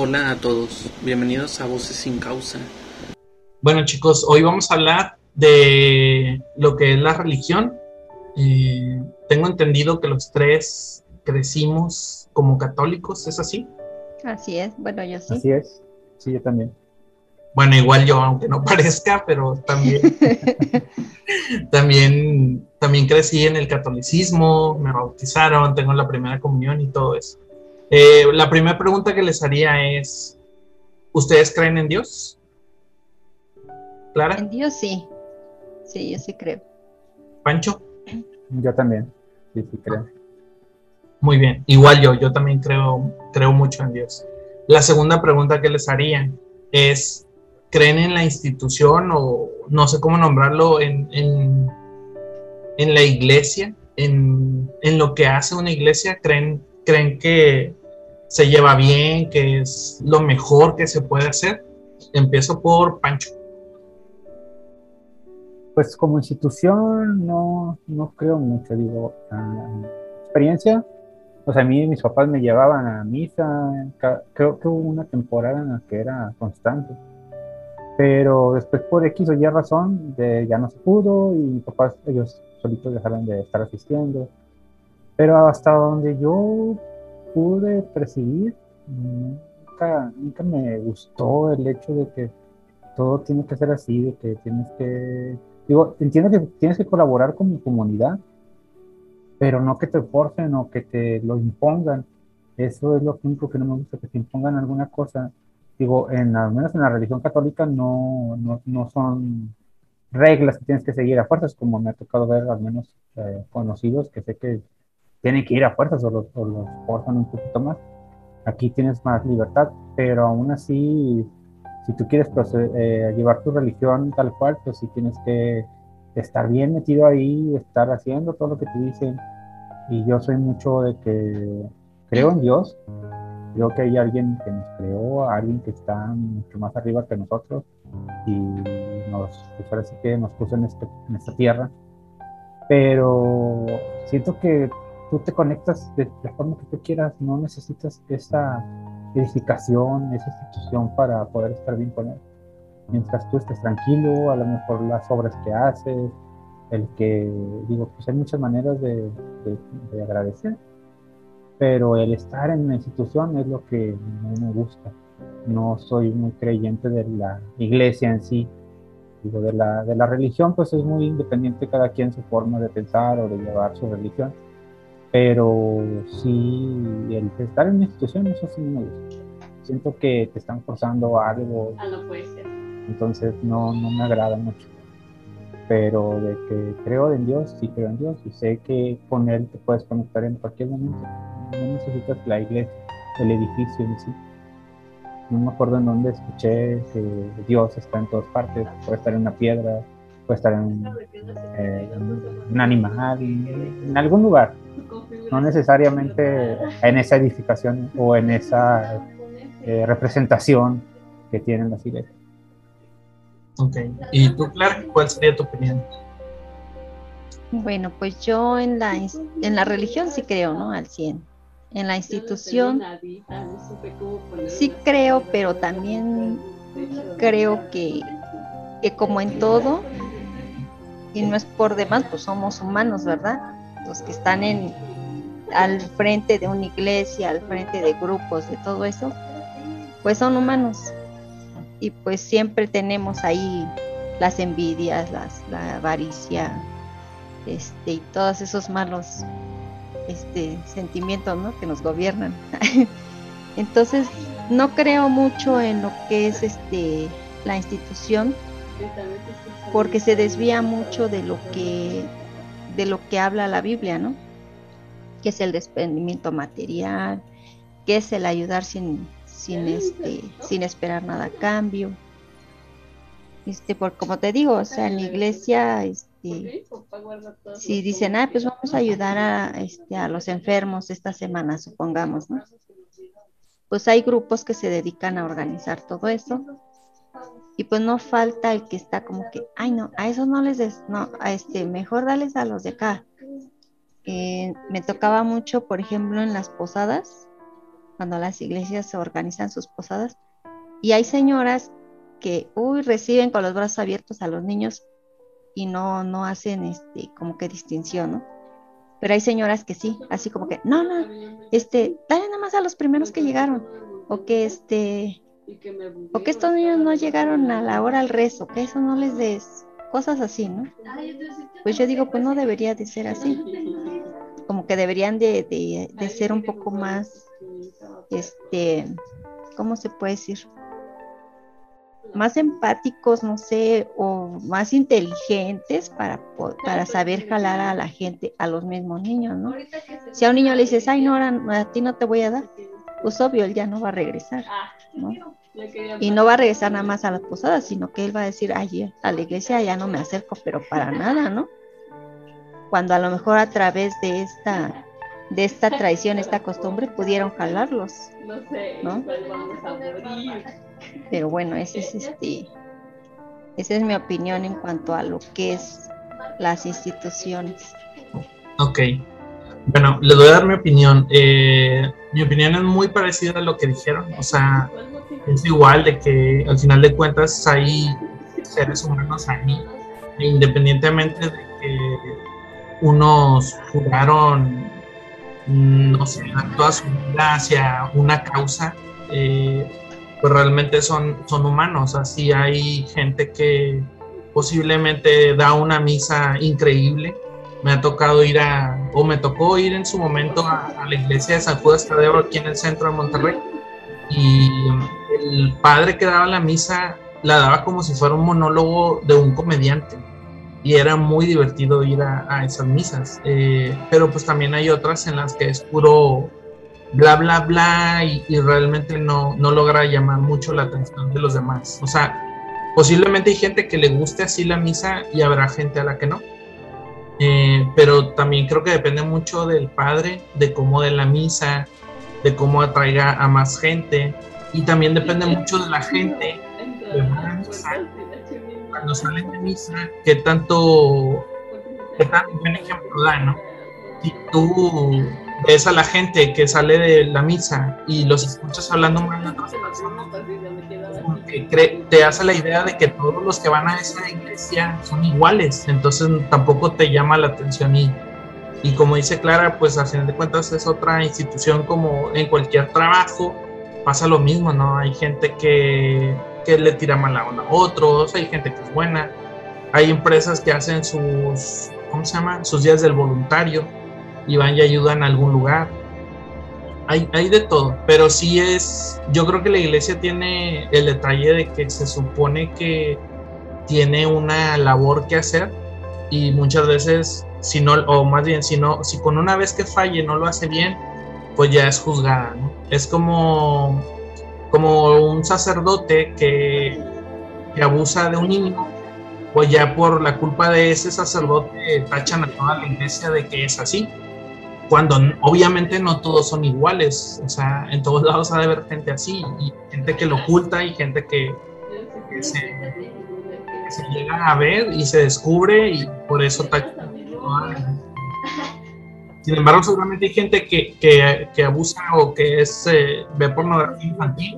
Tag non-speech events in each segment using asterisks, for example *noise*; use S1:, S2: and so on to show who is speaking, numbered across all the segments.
S1: Hola a todos, bienvenidos a Voces sin Causa.
S2: Bueno chicos, hoy vamos a hablar de lo que es la religión. Eh, tengo entendido que los tres crecimos como católicos, ¿es así?
S3: Así es, bueno, yo sí.
S4: Así es, sí, yo también.
S2: Bueno, igual yo, aunque no *laughs* parezca, pero también, *laughs* también, también crecí en el catolicismo, me bautizaron, tengo la primera comunión y todo eso. Eh, la primera pregunta que les haría es, ¿ustedes creen en Dios? ¿Clara?
S3: En Dios sí, sí, yo sí creo.
S2: ¿Pancho?
S4: Yo también, sí, sí creo.
S2: Muy bien, igual yo, yo también creo, creo mucho en Dios. La segunda pregunta que les haría es, ¿creen en la institución o no sé cómo nombrarlo, en, en, en la iglesia, en, en, lo que hace una iglesia? ¿Creen, ¿Creen que se lleva bien, que es lo mejor que se puede hacer? Empiezo por Pancho.
S4: Pues como institución no, no creo mucho, digo, uh, experiencia, o sea, a mí mis papás me llevaban a misa, creo que hubo una temporada en la que era constante, pero después por X o Y razón ya no se pudo y mis papás ellos solitos dejaron de estar asistiendo, pero hasta donde yo pude percibir, nunca, nunca me gustó el hecho de que todo tiene que ser así, de que tienes que, digo, entiendo que tienes que colaborar con mi comunidad, pero no que te forcen o que te lo impongan. Eso es lo único que no me gusta, que te impongan alguna cosa. Digo, en, al menos en la religión católica no, no, no son reglas que tienes que seguir a fuerzas, como me ha tocado ver al menos eh, conocidos que sé que tienen que ir a fuerzas o los, o los forzan un poquito más. Aquí tienes más libertad, pero aún así, si tú quieres eh, llevar tu religión tal cual, pues sí tienes que estar bien metido ahí, estar haciendo todo lo que te dicen. Y yo soy mucho de que creo en Dios, creo que hay alguien que nos creó, alguien que está mucho más arriba que nosotros y nos, pues ahora que nos puso en, este, en esta tierra. Pero siento que tú te conectas de la forma que tú quieras, no necesitas esa edificación, esa institución para poder estar bien con él. Mientras tú estés tranquilo, a lo mejor las obras que haces, el que, digo, pues hay muchas maneras de, de, de agradecer, pero el estar en una institución es lo que no me gusta. No soy muy creyente de la iglesia en sí, digo, de la, de la religión, pues es muy independiente cada quien su forma de pensar o de llevar su religión pero sí, el estar en una institución, eso sí me gusta. Siento que te están forzando algo.
S3: Ah, no puede ser.
S4: Entonces no, no me agrada mucho. Pero de que creo en Dios, sí creo en Dios. Y sé que con Él te puedes conectar en cualquier momento. No necesitas la iglesia, el edificio en sí. No me acuerdo en dónde escuché que Dios está en todas partes. Puede estar en una piedra, puede estar en, eh, en un animal, en algún lugar no necesariamente en esa edificación o en esa eh, representación que tienen las iglesias.
S2: Ok, ¿y tú, Clark, cuál sería tu opinión?
S3: Bueno, pues yo en la, en la religión sí creo, ¿no? Al 100. En la institución sí creo, pero también creo que, que como en todo, y no es por demás, pues somos humanos, ¿verdad? Los que están en, al frente de una iglesia, al frente de grupos, de todo eso, pues son humanos. Y pues siempre tenemos ahí las envidias, las, la avaricia, este, y todos esos malos este, sentimientos ¿no? que nos gobiernan. *laughs* Entonces, no creo mucho en lo que es este, la institución, porque se desvía mucho de lo que de lo que habla la Biblia, ¿no? Que es el desprendimiento material, que es el ayudar sin, sin, este, sin esperar nada a cambio. Este, por como te digo, o sea, en la iglesia, este, si dicen, ah, pues vamos a ayudar a, este, a los enfermos esta semana, supongamos, ¿no? Pues hay grupos que se dedican a organizar todo eso. Y pues no falta el que está como que, ay no, a esos no les des, no, a este, mejor dales a los de acá, me tocaba mucho, por ejemplo, en las posadas, cuando las iglesias se organizan sus posadas. Y hay señoras que, uy, reciben con los brazos abiertos a los niños y no, no hacen este, como que distinción, ¿no? Pero hay señoras que sí, así como que, no, no, este, dale nada más a los primeros que llegaron, o que este, o que estos niños no llegaron a la hora al rezo, que eso no les des, cosas así, ¿no? Pues yo digo, pues no debería de ser así, como que deberían de, de, de ser un poco más, este, ¿cómo se puede decir? más empáticos, no sé, o más inteligentes para, para saber jalar a la gente, a los mismos niños, ¿no? Si a un niño le dices, ay, no, ahora a ti no te voy a dar, pues obvio, él ya no va a regresar, ¿no? *laughs* Y no va a regresar nada más a las posadas, sino que él va a decir, ay, a la iglesia ya no me acerco, pero para nada, ¿no? Cuando a lo mejor a través de esta de esta tradición, esta costumbre, pudieron jalarlos, ¿no? Pero bueno, ese es este, esa es mi opinión en cuanto a lo que es las instituciones.
S2: Ok. Bueno, les voy a dar mi opinión. Eh, mi opinión es muy parecida a lo que dijeron. O sea, es igual de que al final de cuentas hay seres humanos ahí, independientemente de que unos jugaron, no sé, toda su vida hacia una causa. Eh, pues realmente son, son humanos. Así hay gente que posiblemente da una misa increíble. Me ha tocado ir a, o me tocó ir en su momento a, la iglesia de San Judas Tadeo aquí en el centro de Monterrey. Y el padre que daba la misa la daba como si fuera un monólogo de un comediante. Y era muy divertido ir a, esas misas. Eh, pero pues también hay otras en las que es puro bla, bla, bla, y, realmente no, no logra llamar mucho la atención de los demás. O sea, posiblemente hay gente que le guste así la misa y habrá gente a la que no. Eh, pero también creo que depende mucho del padre, de cómo de la misa, de cómo atraiga a más gente y también depende mucho de la gente cuando salen de misa, que tanto, qué tan buen ejemplo da, ¿no? Si tú ves a la gente que sale de la misa y los escuchas hablando mal de que te hace la idea de que todos los que van a esa iglesia son iguales, entonces tampoco te llama la atención y, y como dice Clara, pues a fin de cuentas es otra institución como en cualquier trabajo, pasa lo mismo, ¿no? Hay gente que, que le tira mala onda a otros, hay gente que es buena, hay empresas que hacen sus, ¿cómo se llama? Sus días del voluntario, y van y ayudan a algún lugar. Hay, hay de todo, pero sí es, yo creo que la iglesia tiene el detalle de que se supone que tiene una labor que hacer y muchas veces, si no, o más bien, si no, si con una vez que falle no lo hace bien, pues ya es juzgada. Es como, como un sacerdote que, que abusa de un niño, pues ya por la culpa de ese sacerdote tachan a toda la iglesia de que es así cuando obviamente no todos son iguales, o sea, en todos lados ha de haber gente así, y gente que lo oculta y gente que, se, llega a ver y se descubre y por eso está... Sin embargo, seguramente hay gente que, que, abusa o que es, eh, ve pornografía infantil,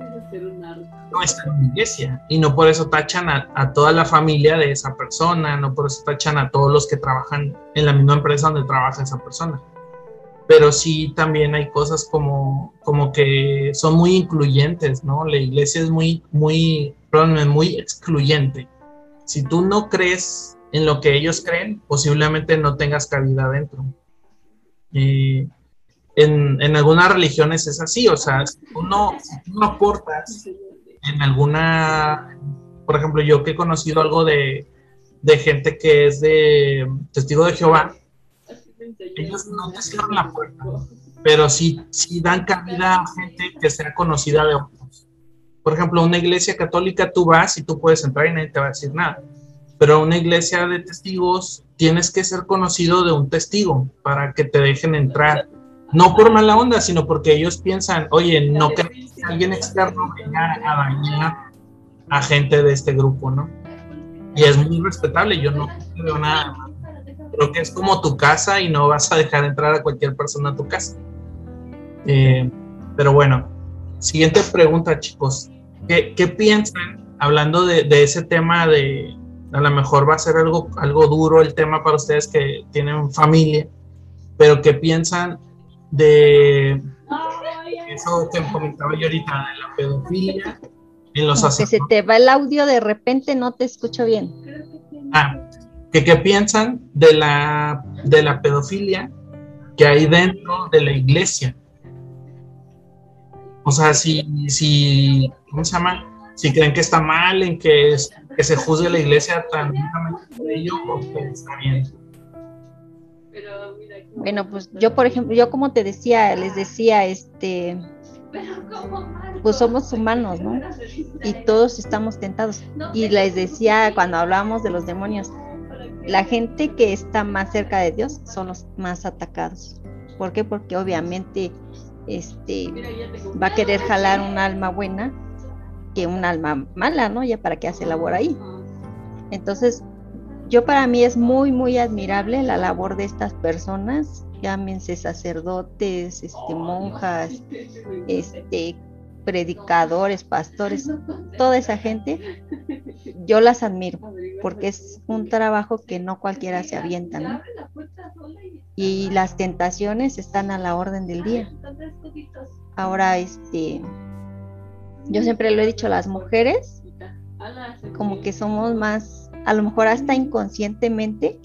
S2: no está en la iglesia y no por eso tachan a, a, toda la familia de esa persona, no por eso tachan a todos los que trabajan en la misma empresa donde trabaja esa persona pero sí también hay cosas como, como que son muy incluyentes, ¿no? La iglesia es muy, muy, perdón, muy excluyente. Si tú no crees en lo que ellos creen, posiblemente no tengas cabida dentro. Y en, en, algunas religiones es así, o sea, si tú no, si aportas en alguna, por ejemplo, yo que he conocido algo de, de gente que es de testigo de Jehová, ellos no te cierran la puerta, pero sí, sí dan cabida a gente que sea conocida de otros. Por ejemplo, una iglesia católica tú vas y tú puedes entrar y nadie te va a decir nada. Pero una iglesia de testigos tienes que ser conocido de un testigo para que te dejen entrar. No por mala onda, sino porque ellos piensan, oye, no que alguien externo venga a dañar a gente de este grupo, ¿no? Y es muy respetable, yo no veo nada creo que es como tu casa y no vas a dejar entrar a cualquier persona a tu casa. Eh, pero bueno, siguiente pregunta, chicos. ¿Qué, piensan, hablando de, ese tema de, a lo mejor va a ser algo, algo duro el tema para ustedes que tienen familia, pero qué piensan de eso que comentaba yo ahorita, de la pedofilia en los
S3: Que se te va el audio de repente, no te escucho bien.
S2: Ah, que qué piensan de la, de la pedofilia que hay dentro de la iglesia. O sea, si, si, ¿cómo se llama? Si creen que está mal en que, que se juzgue la iglesia tan por ello, que está bien.
S3: Bueno, pues yo, por ejemplo, yo como te decía, les decía, este, pues somos humanos, ¿no? Y todos estamos tentados. Y les decía cuando hablábamos de los demonios, la gente que está más cerca de Dios son los más atacados. ¿Por qué? Porque obviamente este va a querer jalar un alma buena que un alma mala, ¿no? Ya para qué hace labor ahí. Entonces, yo para mí es muy, muy admirable la labor de estas personas, llámense sacerdotes, este, monjas, este, predicadores, pastores, *laughs* toda esa gente, yo las admiro, porque es un trabajo que no cualquiera se avienta, ¿no? Y las tentaciones están a la orden del día. Ahora, este, yo siempre lo he dicho, las mujeres, como que somos más, a lo mejor hasta inconscientemente,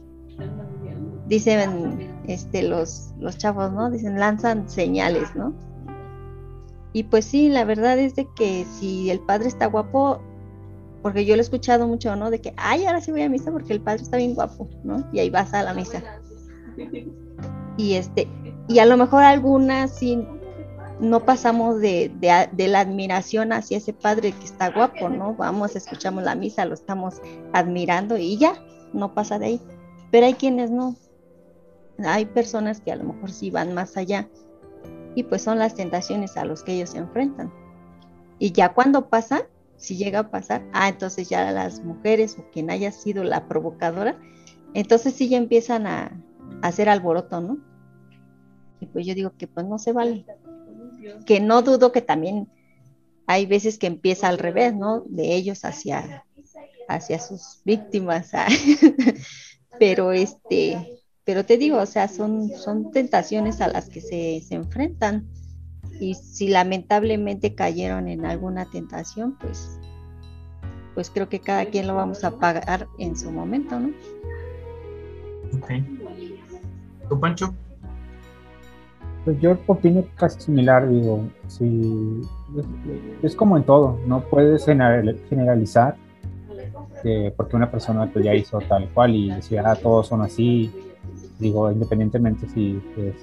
S3: dicen este, los, los chavos, ¿no? Dicen, lanzan señales, ¿no? Y pues sí, la verdad es de que si el padre está guapo, porque yo lo he escuchado mucho, ¿no? De que, ay, ahora sí voy a misa porque el padre está bien guapo, ¿no? Y ahí vas a la misa. Y este, y a lo mejor algunas sí no pasamos de, de, la admiración hacia ese padre que está guapo, ¿no? Vamos, escuchamos la misa, lo estamos admirando y ya, no pasa de ahí. Pero hay quienes no. Hay personas que a lo mejor sí van más allá y pues son las tentaciones a los que ellos se enfrentan. Y ya cuando pasa, si llega a pasar, ah, entonces ya las mujeres o quien haya sido la provocadora, entonces sí ya empiezan a, hacer alboroto, ¿no? Y pues yo digo que pues no se vale. Que no dudo que también hay veces que empieza al revés, ¿no? De ellos hacia, hacia sus víctimas. Ah. *laughs* Pero este, pero te digo, o sea, son, son tentaciones a las que se, se enfrentan. Y si lamentablemente cayeron en alguna tentación, pues, pues creo que cada quien lo vamos a pagar en su momento, ¿no?
S2: Ok. ¿Tú, Pancho?
S4: Pues yo opino casi similar, digo, si es, como en todo, no puedes generalizar porque una persona pues, ya hizo tal cual y decía, ah, todos son así, digo, independientemente si es,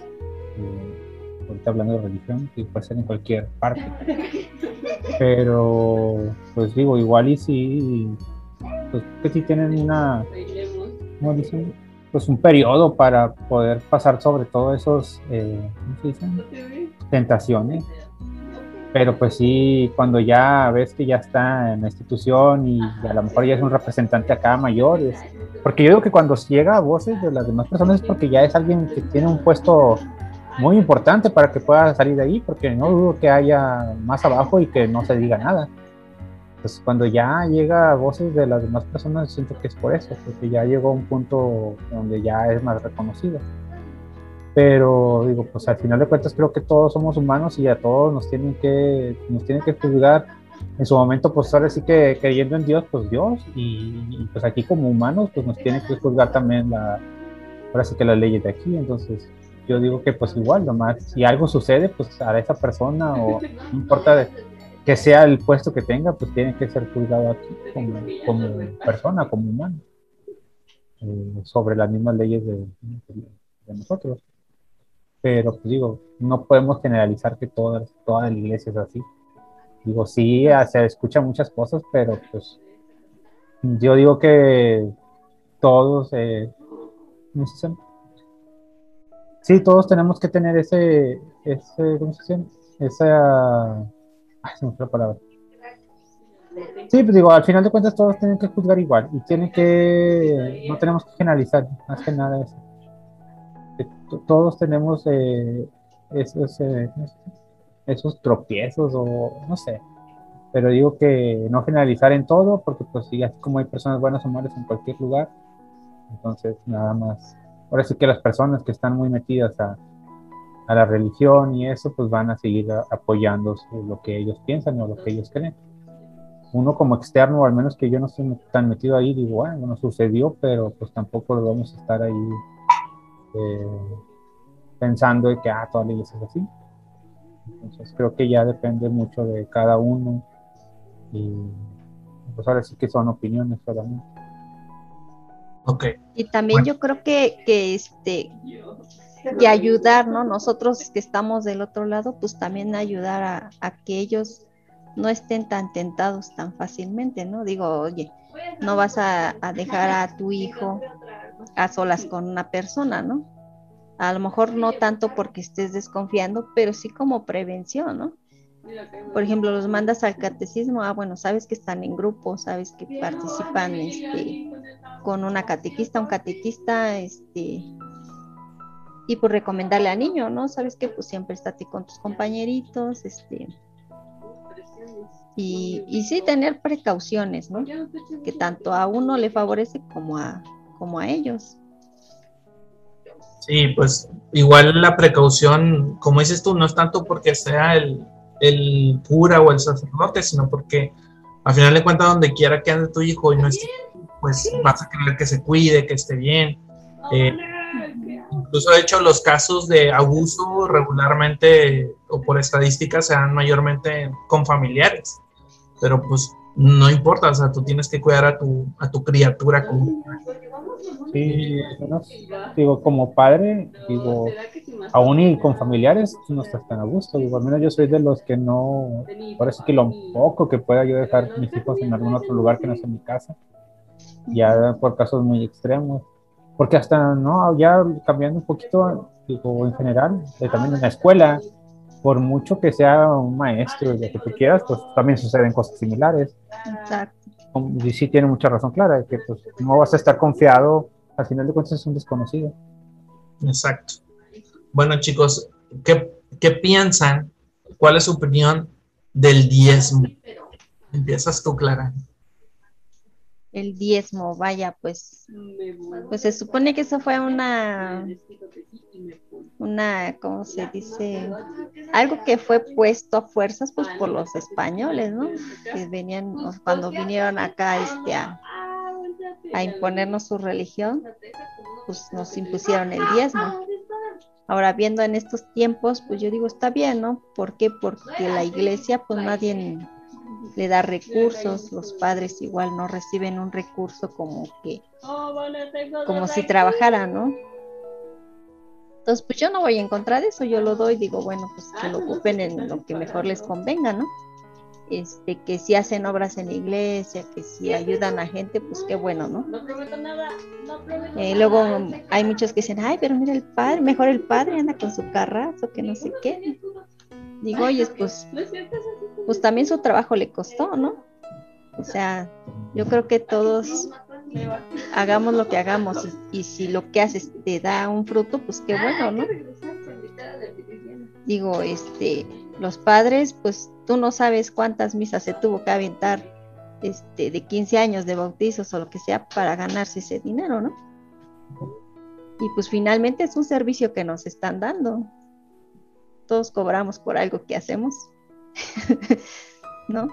S4: eh, ahorita hablando de religión, que puede ser en cualquier parte. Pero, pues digo, igual y si, pues que si tienen una, ¿cómo dicen? Pues un periodo para poder pasar sobre todo esos, eh, ¿cómo se dicen? Tentaciones. Pero pues sí, cuando ya ves que ya está en la institución y a lo mejor ya es un representante acá mayor, es, porque yo digo que cuando llega a voces de las demás personas es porque ya es alguien que tiene un puesto muy importante para que pueda salir de ahí, porque no dudo que haya más abajo y que no se diga nada. Pues cuando ya llega a voces de las demás personas, siento que es por eso, porque ya llegó a un punto donde ya es más reconocido. Pero digo, pues al final de cuentas creo que todos somos humanos y a todos nos tienen que, nos tienen que juzgar en su momento, pues ahora sí que creyendo en Dios, pues Dios, y, pues aquí como humanos, pues nos tiene que juzgar también la, ahora sí que las leyes de aquí, entonces yo digo que pues igual, nomás, si algo sucede, pues a esa persona, o no importa que sea el puesto que tenga, pues tiene que ser juzgado aquí como, persona, como humano, eh, sobre las mismas leyes de, nosotros. Pero pues digo, no podemos generalizar que toda, toda la iglesia es así Digo, sí, se escuchan muchas cosas, pero pues yo digo que todos, eh, no sé, sí, todos tenemos que tener ese, ese, ¿cómo se dice? Esa, ay, se me fue la palabra. Sí, pues digo, al final de cuentas todos tienen que juzgar igual y tienen que, no tenemos que generalizar, más que nada eso. Todos tenemos eh, ese, esos tropiezos o no sé. Pero digo que no generalizar en todo, porque pues sí, así como hay personas buenas o malas en cualquier lugar, entonces nada más. Ahora sí que las personas que están muy metidas a, a la religión y eso, pues van a seguir apoyando lo que ellos piensan o lo que ellos creen. Uno como externo, o al menos que yo no estoy tan metido ahí, digo, bueno, no sucedió, pero pues tampoco lo vamos a estar ahí eh, pensando de que, ah, toda la iglesia es así. Entonces creo que ya depende mucho de cada uno y pues ahora sí que son opiniones solamente.
S2: Ok.
S3: Y también yo creo que, que este que ayudar, ¿no? Nosotros que estamos del otro lado, pues también ayudar a, a, que ellos no estén tan tentados tan fácilmente, ¿no? Digo, oye, no vas a, a dejar a tu hijo a solas con una persona, ¿no? A lo mejor no tanto porque estés desconfiando, pero sí como prevención, ¿no? Por ejemplo, los mandas al catecismo, ah, bueno, sabes que están en grupo, sabes que participan este, con una catequista, un catequista, este, y pues recomendarle al niño, ¿no? Sabes que pues siempre estate con tus compañeritos, este, y, y sí tener precauciones, ¿no? Que tanto a uno le favorece como a, como a ellos.
S2: Sí, pues igual la precaución, como dices tú, no es tanto porque sea el, el cura o el sacerdote, sino porque al final de cuentas donde quiera que ande tu hijo y no esté, pues vas a querer que se cuide, que esté bien. Eh, incluso de hecho los casos de abuso regularmente o por estadística se dan mayormente con familiares, pero pues no importa, o sea, tú tienes que cuidar a tu, a tu criatura como...
S4: Sí, digo, como padre, digo, aún y con familiares, tú no estás tan a gusto. Digo, al menos yo soy de los que no, por eso que lo poco que pueda yo dejar mis hijos en algún otro lugar que no sea mi casa, ya por casos muy extremos. Porque hasta, no, ya cambiando un poquito, digo, en general, eh, también en la escuela, por mucho que sea un maestro, lo que tú quieras, pues también suceden cosas similares.
S3: Exacto.
S4: Y sí tiene mucha razón Clara, que pues no vas a estar confiado, al final de cuentas es un desconocido.
S2: Exacto. Bueno chicos, ¿qué, qué piensan? ¿Cuál es su opinión del diezmo? Empiezas tú, Clara.
S3: El diezmo, vaya, pues, pues se supone que eso fue una, una, ¿cómo se dice? Algo que fue puesto a fuerzas, pues, por los españoles, ¿no? Que venían, cuando vinieron acá, este, a, a imponernos su religión, pues nos impusieron el diezmo. Ahora, viendo en estos tiempos, pues yo digo, está bien, ¿no? ¿Por qué? Porque la iglesia, pues nadie le da recursos, los padres igual no reciben un recurso como que, como si trabajaran, ¿no? Entonces, pues yo no voy a encontrar eso, yo lo doy, digo, bueno, pues que lo ocupen en lo que mejor les convenga, ¿no? Este, que si hacen obras en la iglesia, que si ayudan a gente, pues qué bueno, ¿no? Eh, luego hay muchos que dicen, ay, pero mira el padre, mejor el padre anda con su carrazo, que no sé qué. Digo, oye, pues, pues también su trabajo le costó, ¿no? O sea, yo creo que todos hagamos lo que hagamos y, y, si lo que haces te da un fruto, pues qué bueno, ¿no? Digo, este, los padres, pues tú no sabes cuántas misas se tuvo que aventar este, de 15 años de bautizos o lo que sea para ganarse ese dinero, ¿no? Y pues finalmente es un servicio que nos están dando. Todos cobramos por algo que hacemos, *laughs* ¿no?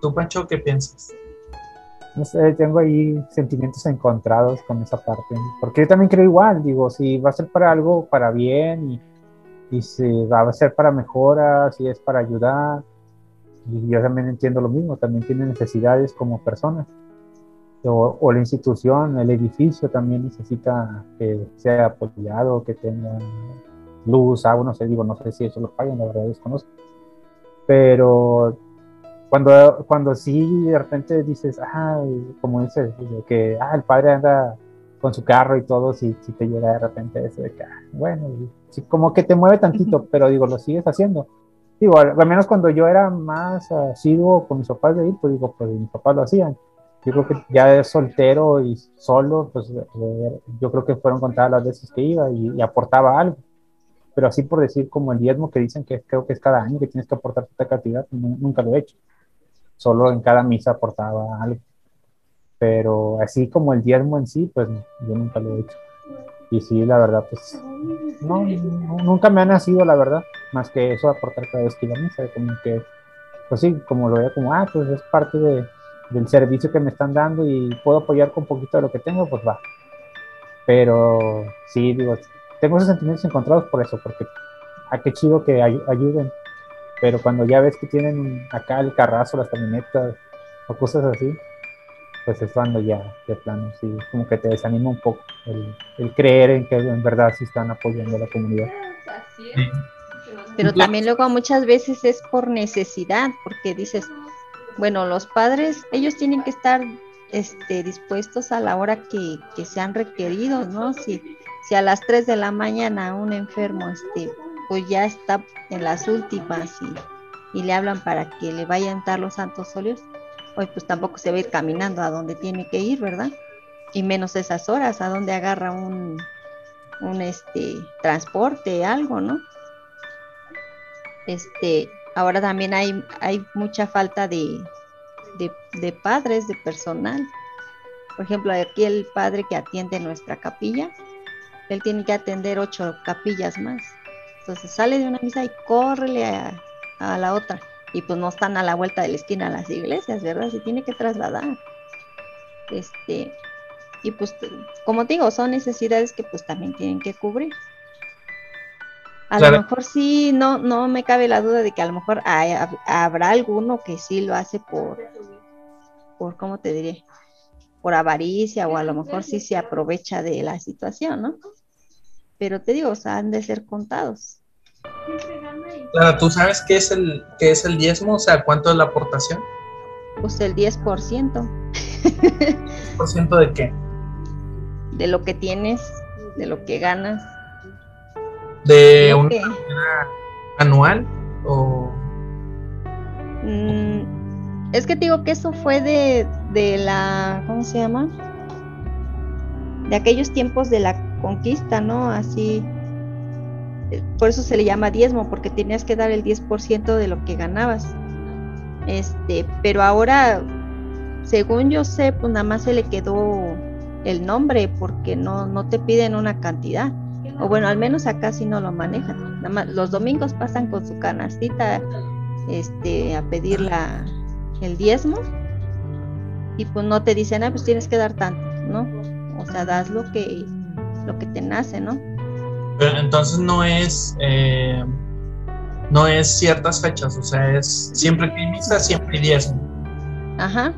S2: ¿Tú, Pancho, qué piensas?
S4: No sé, tengo ahí sentimientos encontrados con esa parte, porque yo también creo igual, digo, si va a ser para algo, para bien y y si va a ser para mejoras, si es para ayudar. Y yo también entiendo lo mismo, también tiene necesidades como personas. O, o, la institución, el edificio también necesita que sea apoyado, que tenga luz, agua, no sé, digo, no sé si eso lo paguen, la verdad desconozco. Pero cuando, cuando sí de repente dices, ah, como dices, que ah, el padre anda con su carro y todo, si, si te llega de repente eso de que, ah, bueno, como que te mueve tantito, pero digo, lo sigues haciendo. Digo, al, menos cuando yo era más asiduo con mis papás de ir, pues digo, pues mis papás lo hacían. Yo creo que ya soltero y solo, pues eh, yo creo que fueron contadas las veces que iba y, aportaba algo. Pero así por decir como el diezmo que dicen que creo que es cada año que tienes que aportar esta cantidad, nunca lo he hecho. Solo en cada misa aportaba algo. Pero así como el diezmo en sí, pues yo nunca lo he hecho. Y sí, la verdad, pues no, nunca me ha nacido, la verdad, más que eso aportar cada vez que iba a misa, como que, pues sí, como lo veo como, ah, pues es parte de, del servicio que me están dando y puedo apoyar con poquito de lo que tengo, pues va. Pero sí, digo, tengo esos sentimientos encontrados por eso, porque a ah, qué chido que ayuden. Pero cuando ya ves que tienen acá el carrazo, las camionetas o cosas así, pues es cuando ya, de plano, sí, como que te desanima un poco el, creer en que en verdad sí están apoyando a la comunidad.
S3: Pero también luego muchas veces es por necesidad, porque dices, bueno, los padres, ellos tienen que estar este, dispuestos a la hora que, que sean requeridos, ¿no? Si, si a las 3 de la mañana un enfermo, este, pues ya está en las últimas y, y le hablan para que le vayan a dar los santos óleos, hoy pues tampoco se va a ir caminando a donde tiene que ir, ¿verdad? Y menos esas horas, a donde agarra un, un este transporte, algo, ¿no? Este, ahora también hay, hay mucha falta de, de, padres, de personal. Por ejemplo, aquí el padre que atiende nuestra capilla, él tiene que atender ocho capillas más. Entonces sale de una misa y córrele a, a la otra y pues no están a la vuelta de la esquina las iglesias, ¿verdad? Se tiene que trasladar. Este, y pues, como digo, son necesidades que pues también tienen que cubrir. A lo mejor sí, no, no me cabe la duda de que a lo mejor habrá alguno que sí lo hace por, por, ¿cómo te diré? Por avaricia o a lo mejor sí se aprovecha de la situación, ¿no? Pero te digo, o sea, han de ser contados.
S2: Claro, ¿tú sabes qué es el, qué es el diezmo? O sea, ¿cuánto es la aportación?
S3: Pues el 10%.
S2: ¿Por ciento de qué?
S3: De lo que tienes, de lo que ganas.
S2: ¿De una anual o...?
S3: Mm, es que te digo que eso fue de, de la, ¿cómo se llama? De aquellos tiempos de la conquista, ¿no? Así, por eso se le llama diezmo, porque tenías que dar el 10% de lo que ganabas. Este, pero ahora, según yo sé, pues nada más se le quedó el nombre, porque no, no te piden una cantidad. O bueno, al menos acá sí no lo manejan. Nada más, los domingos pasan con su canastita este, a pedir la, el diezmo y pues no te dicen, ah, pues tienes que dar tanto, ¿no? O sea, das lo que, lo que te nace, ¿no?
S2: entonces no es eh, no es ciertas fechas, o sea, es siempre que hay misa, siempre hay diezmo.
S3: Ajá,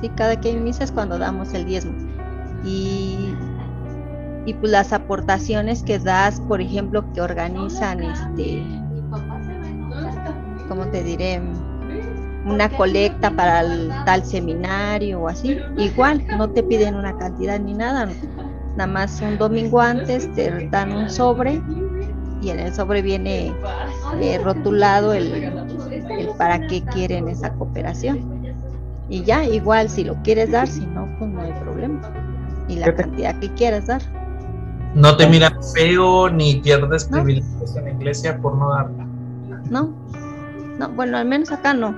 S3: sí, cada que hay misa es cuando damos el diezmo. Y, y pues las aportaciones que das, por ejemplo, que organizan este, ¿cómo te diré? Una colecta para el, tal seminario o así, igual, no te piden una cantidad ni nada, Nada más un domingo antes te dan un sobre y en el sobre viene eh, rotulado el, para qué quieren esa cooperación. Y ya, igual, si lo quieres dar, si no, pues no hay problema. Y la cantidad que quieras dar.
S2: No te miran feo ni pierdes privilegios en la iglesia por no darla.
S3: No, no, bueno, al menos acá no.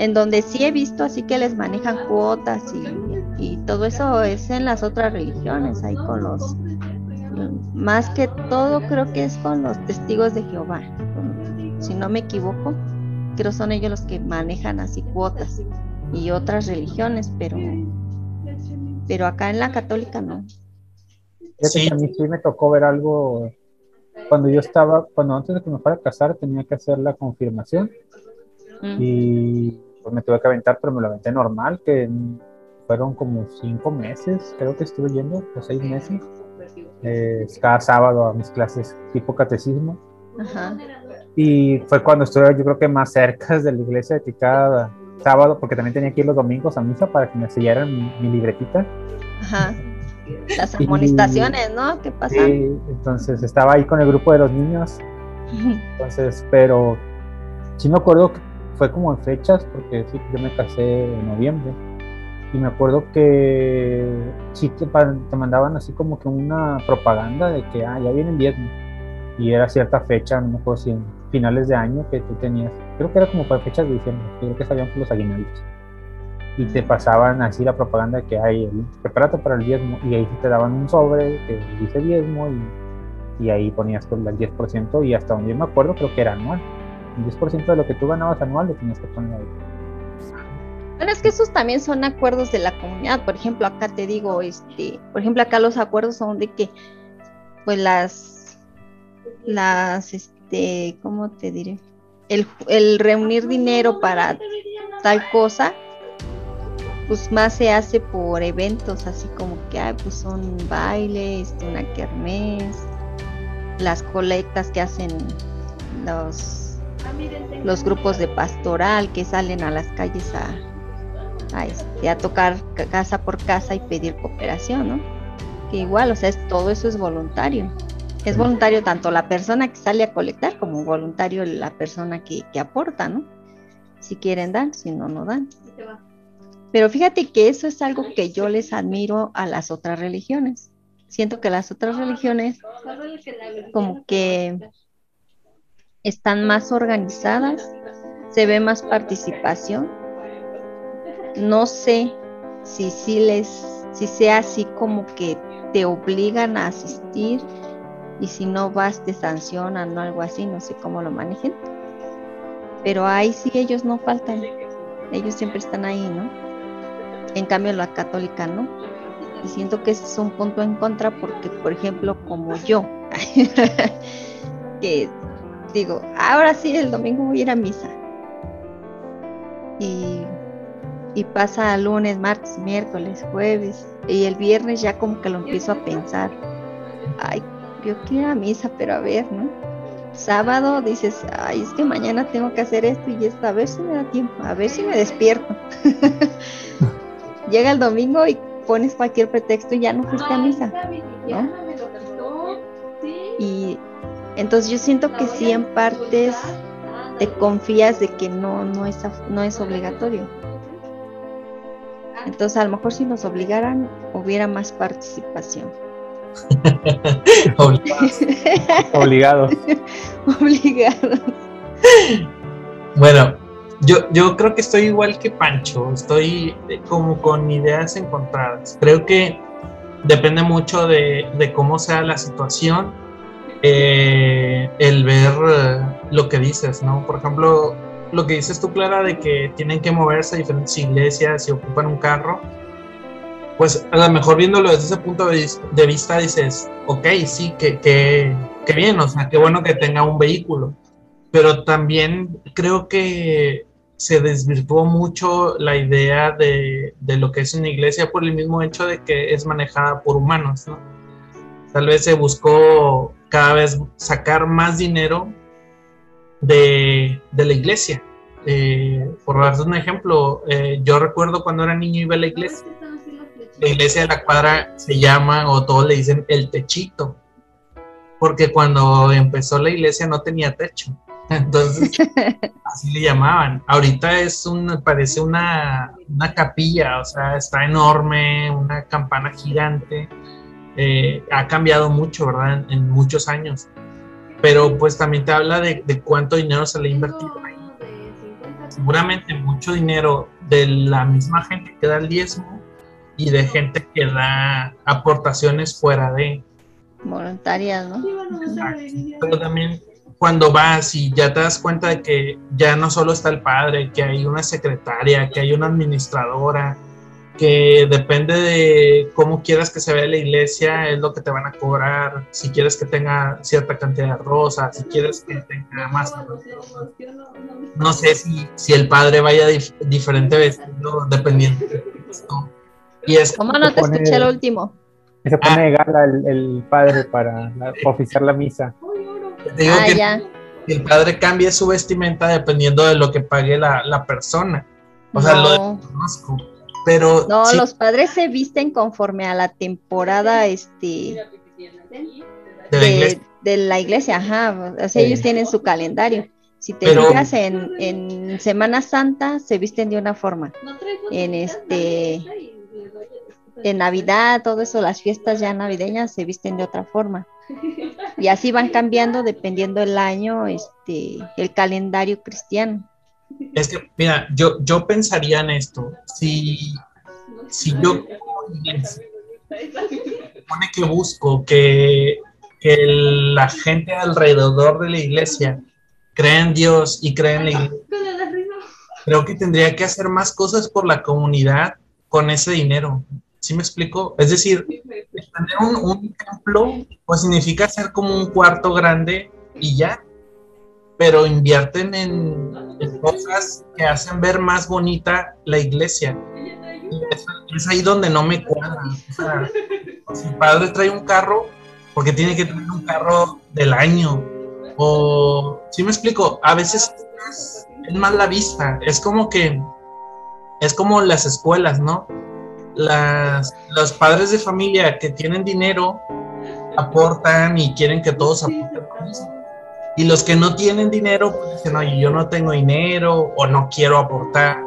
S3: En donde sí he visto así que les manejan cuotas y y todo eso es en las otras religiones, ahí con los, más que todo creo que es con los testigos de Jehová, si no me equivoco, creo son ellos los que manejan así cuotas y otras religiones, pero, pero acá en la católica no.
S4: Sí. A mí sí me tocó ver algo cuando yo estaba, cuando antes de que me fuera a casar tenía que hacer la confirmación mm. y pues me tuve que aventar, pero me lo aventé normal, que fueron como cinco meses, creo que estuve yendo, o seis meses, eh, cada sábado a mis clases tipo catecismo. Y fue cuando estuve yo creo que más cerca de la iglesia de que cada sábado, porque también tenía que ir los domingos a misa para que me sellaran mi, libretita.
S3: Ajá. Las amonestaciones, ¿no? ¿Qué pasa? Sí,
S4: entonces estaba ahí con el grupo de los niños. *laughs* Entonces, pero sí me acuerdo que fue como en fechas, porque sí, yo me casé en noviembre y me acuerdo que sí te, te, mandaban así como que una propaganda de que ah, ya viene el diezmo y era cierta fecha, no me acuerdo si en finales de año que tú tenías, creo que era como para fechas de diciembre, creo que sabían por los aguinaldos. Y te pasaban así la propaganda de que hay, prepárate para el diezmo, y ahí te daban un sobre que dice diezmo, y, y ahí ponías el 10%, y hasta donde yo me acuerdo creo que era anual. El 10% de lo que tú ganabas anual lo tenías que poner ahí.
S3: Bueno, es que esos también son acuerdos de la comunidad. Por ejemplo, acá te digo, este, por ejemplo, acá los acuerdos son de que, pues las, las, este, ¿cómo te diré? El, reunir dinero para tal cosa, pues más se hace por eventos, así como que, ay, pues bailes, este, una kermés, las colectas que hacen los, los grupos de pastoral que salen a las calles a a, este, a tocar casa por casa y pedir cooperación, ¿no? Que igual, o sea, es, todo eso es voluntario. Es voluntario tanto la persona que sale a colectar como voluntario la persona que, que aporta, ¿no? Si quieren dar, si no, no dan. Pero fíjate que eso es algo que yo les admiro a las otras religiones. Siento que las otras religiones como que están más organizadas, se ve más participación no sé si sí les, si sea así como que te obligan a asistir y si no vas te sancionan o algo así, no sé cómo lo manejen. Pero ahí sí ellos no faltan, ellos siempre están ahí, ¿no? En cambio la católica no. Y siento que ese es un punto en contra porque, por ejemplo, como yo, *laughs* que digo, ahora sí el domingo voy a ir a misa. Y y pasa lunes, martes, miércoles, jueves y el viernes ya como que lo empiezo a pensar. Ay, yo quiero a misa, pero a ver, ¿no? Sábado dices, ay, es que mañana tengo que hacer esto y esto, a ver si me da tiempo, a ver si me despierto. *laughs* Llega el domingo y pones cualquier pretexto y ya no fuiste a misa, ¿no? Y entonces yo siento que sí en partes te confías de que no, no, es, no es obligatorio. Entonces, a lo mejor si nos obligaran, hubiera más participación.
S4: Obligados. *laughs*
S2: Obligados. Bueno, yo, yo creo que estoy igual que Pancho, estoy como con ideas encontradas. Creo que depende mucho de, cómo sea la situación, eh, el ver eh, lo que dices, ¿no? Por ejemplo, lo que dices tú, Clara, de que tienen que moverse a diferentes iglesias y ocupan un carro, pues a lo mejor viéndolo desde ese punto de vista dices, ok, sí, que, que, que bien, o sea, qué bueno que tenga un vehículo, pero también creo que se desvirtuó mucho la idea de, de, lo que es una iglesia por el mismo hecho de que es manejada por humanos, ¿no? Tal vez se buscó cada vez sacar más dinero de, la iglesia. Eh, por darte un ejemplo, eh, yo recuerdo cuando era niño iba a la iglesia. La iglesia de la cuadra se llama, o todos le dicen, el techito, porque cuando empezó la iglesia no tenía techo. *laughs* Entonces, *laughs* así le llamaban. Ahorita es un, parece una, capilla, o sea, está enorme, una campana gigante. Eh, ha cambiado mucho, ¿verdad? en muchos años pero pues también te habla de, cuánto dinero se le ha invertido ahí. Seguramente mucho dinero de la misma gente que da el diezmo y de gente que da aportaciones fuera de...
S3: Voluntarias, ¿no?
S2: Pero también cuando vas y ya te das cuenta de que ya no solo está el padre, que hay una secretaria, que hay una administradora, que depende de cómo quieras que se vea la iglesia, es lo que te van a cobrar, si quieres que tenga cierta cantidad de rosas, si quieres que tenga más. No sé si, si el padre vaya diferente vestido, dependiendo de esto.
S3: Y es ¿Cómo no te escuché el último?
S4: Se pone ah. gala el, padre para oficiar la misa.
S2: digo ah, que el padre cambie su vestimenta dependiendo de lo que pague la, la persona. O sea, lo conozco pero
S3: no, los padres se visten conforme a la temporada este de, la iglesia, ajá, o sea, ellos tienen su calendario. Si te fijas en, en, Semana Santa se visten de una forma. En este en Navidad, todo eso, las fiestas ya navideñas se visten de otra forma. Y así van cambiando dependiendo el año, este, el calendario cristiano.
S2: Es que, mira, yo, yo pensaría en esto. Si, si yo supone que busco que, que la gente alrededor de la iglesia crea en Dios y crea en la iglesia, creo que tendría que hacer más cosas por la comunidad con ese dinero. ¿Sí me explico? Es decir, tener un, un templo pues significa hacer como un cuarto grande y ya, pero invierten en, cosas que hacen ver más bonita la iglesia. es, ahí donde no me cuadra. O sea, si el padre trae un carro, porque tiene que tener un carro del año. O, ¿sí me explico? A veces es, es más la vista. Es como que, es como las escuelas, ¿no? Las, los padres de familia que tienen dinero aportan y quieren que todos aporten y los que no tienen dinero, pues dicen, oye, yo no tengo dinero o no quiero aportar.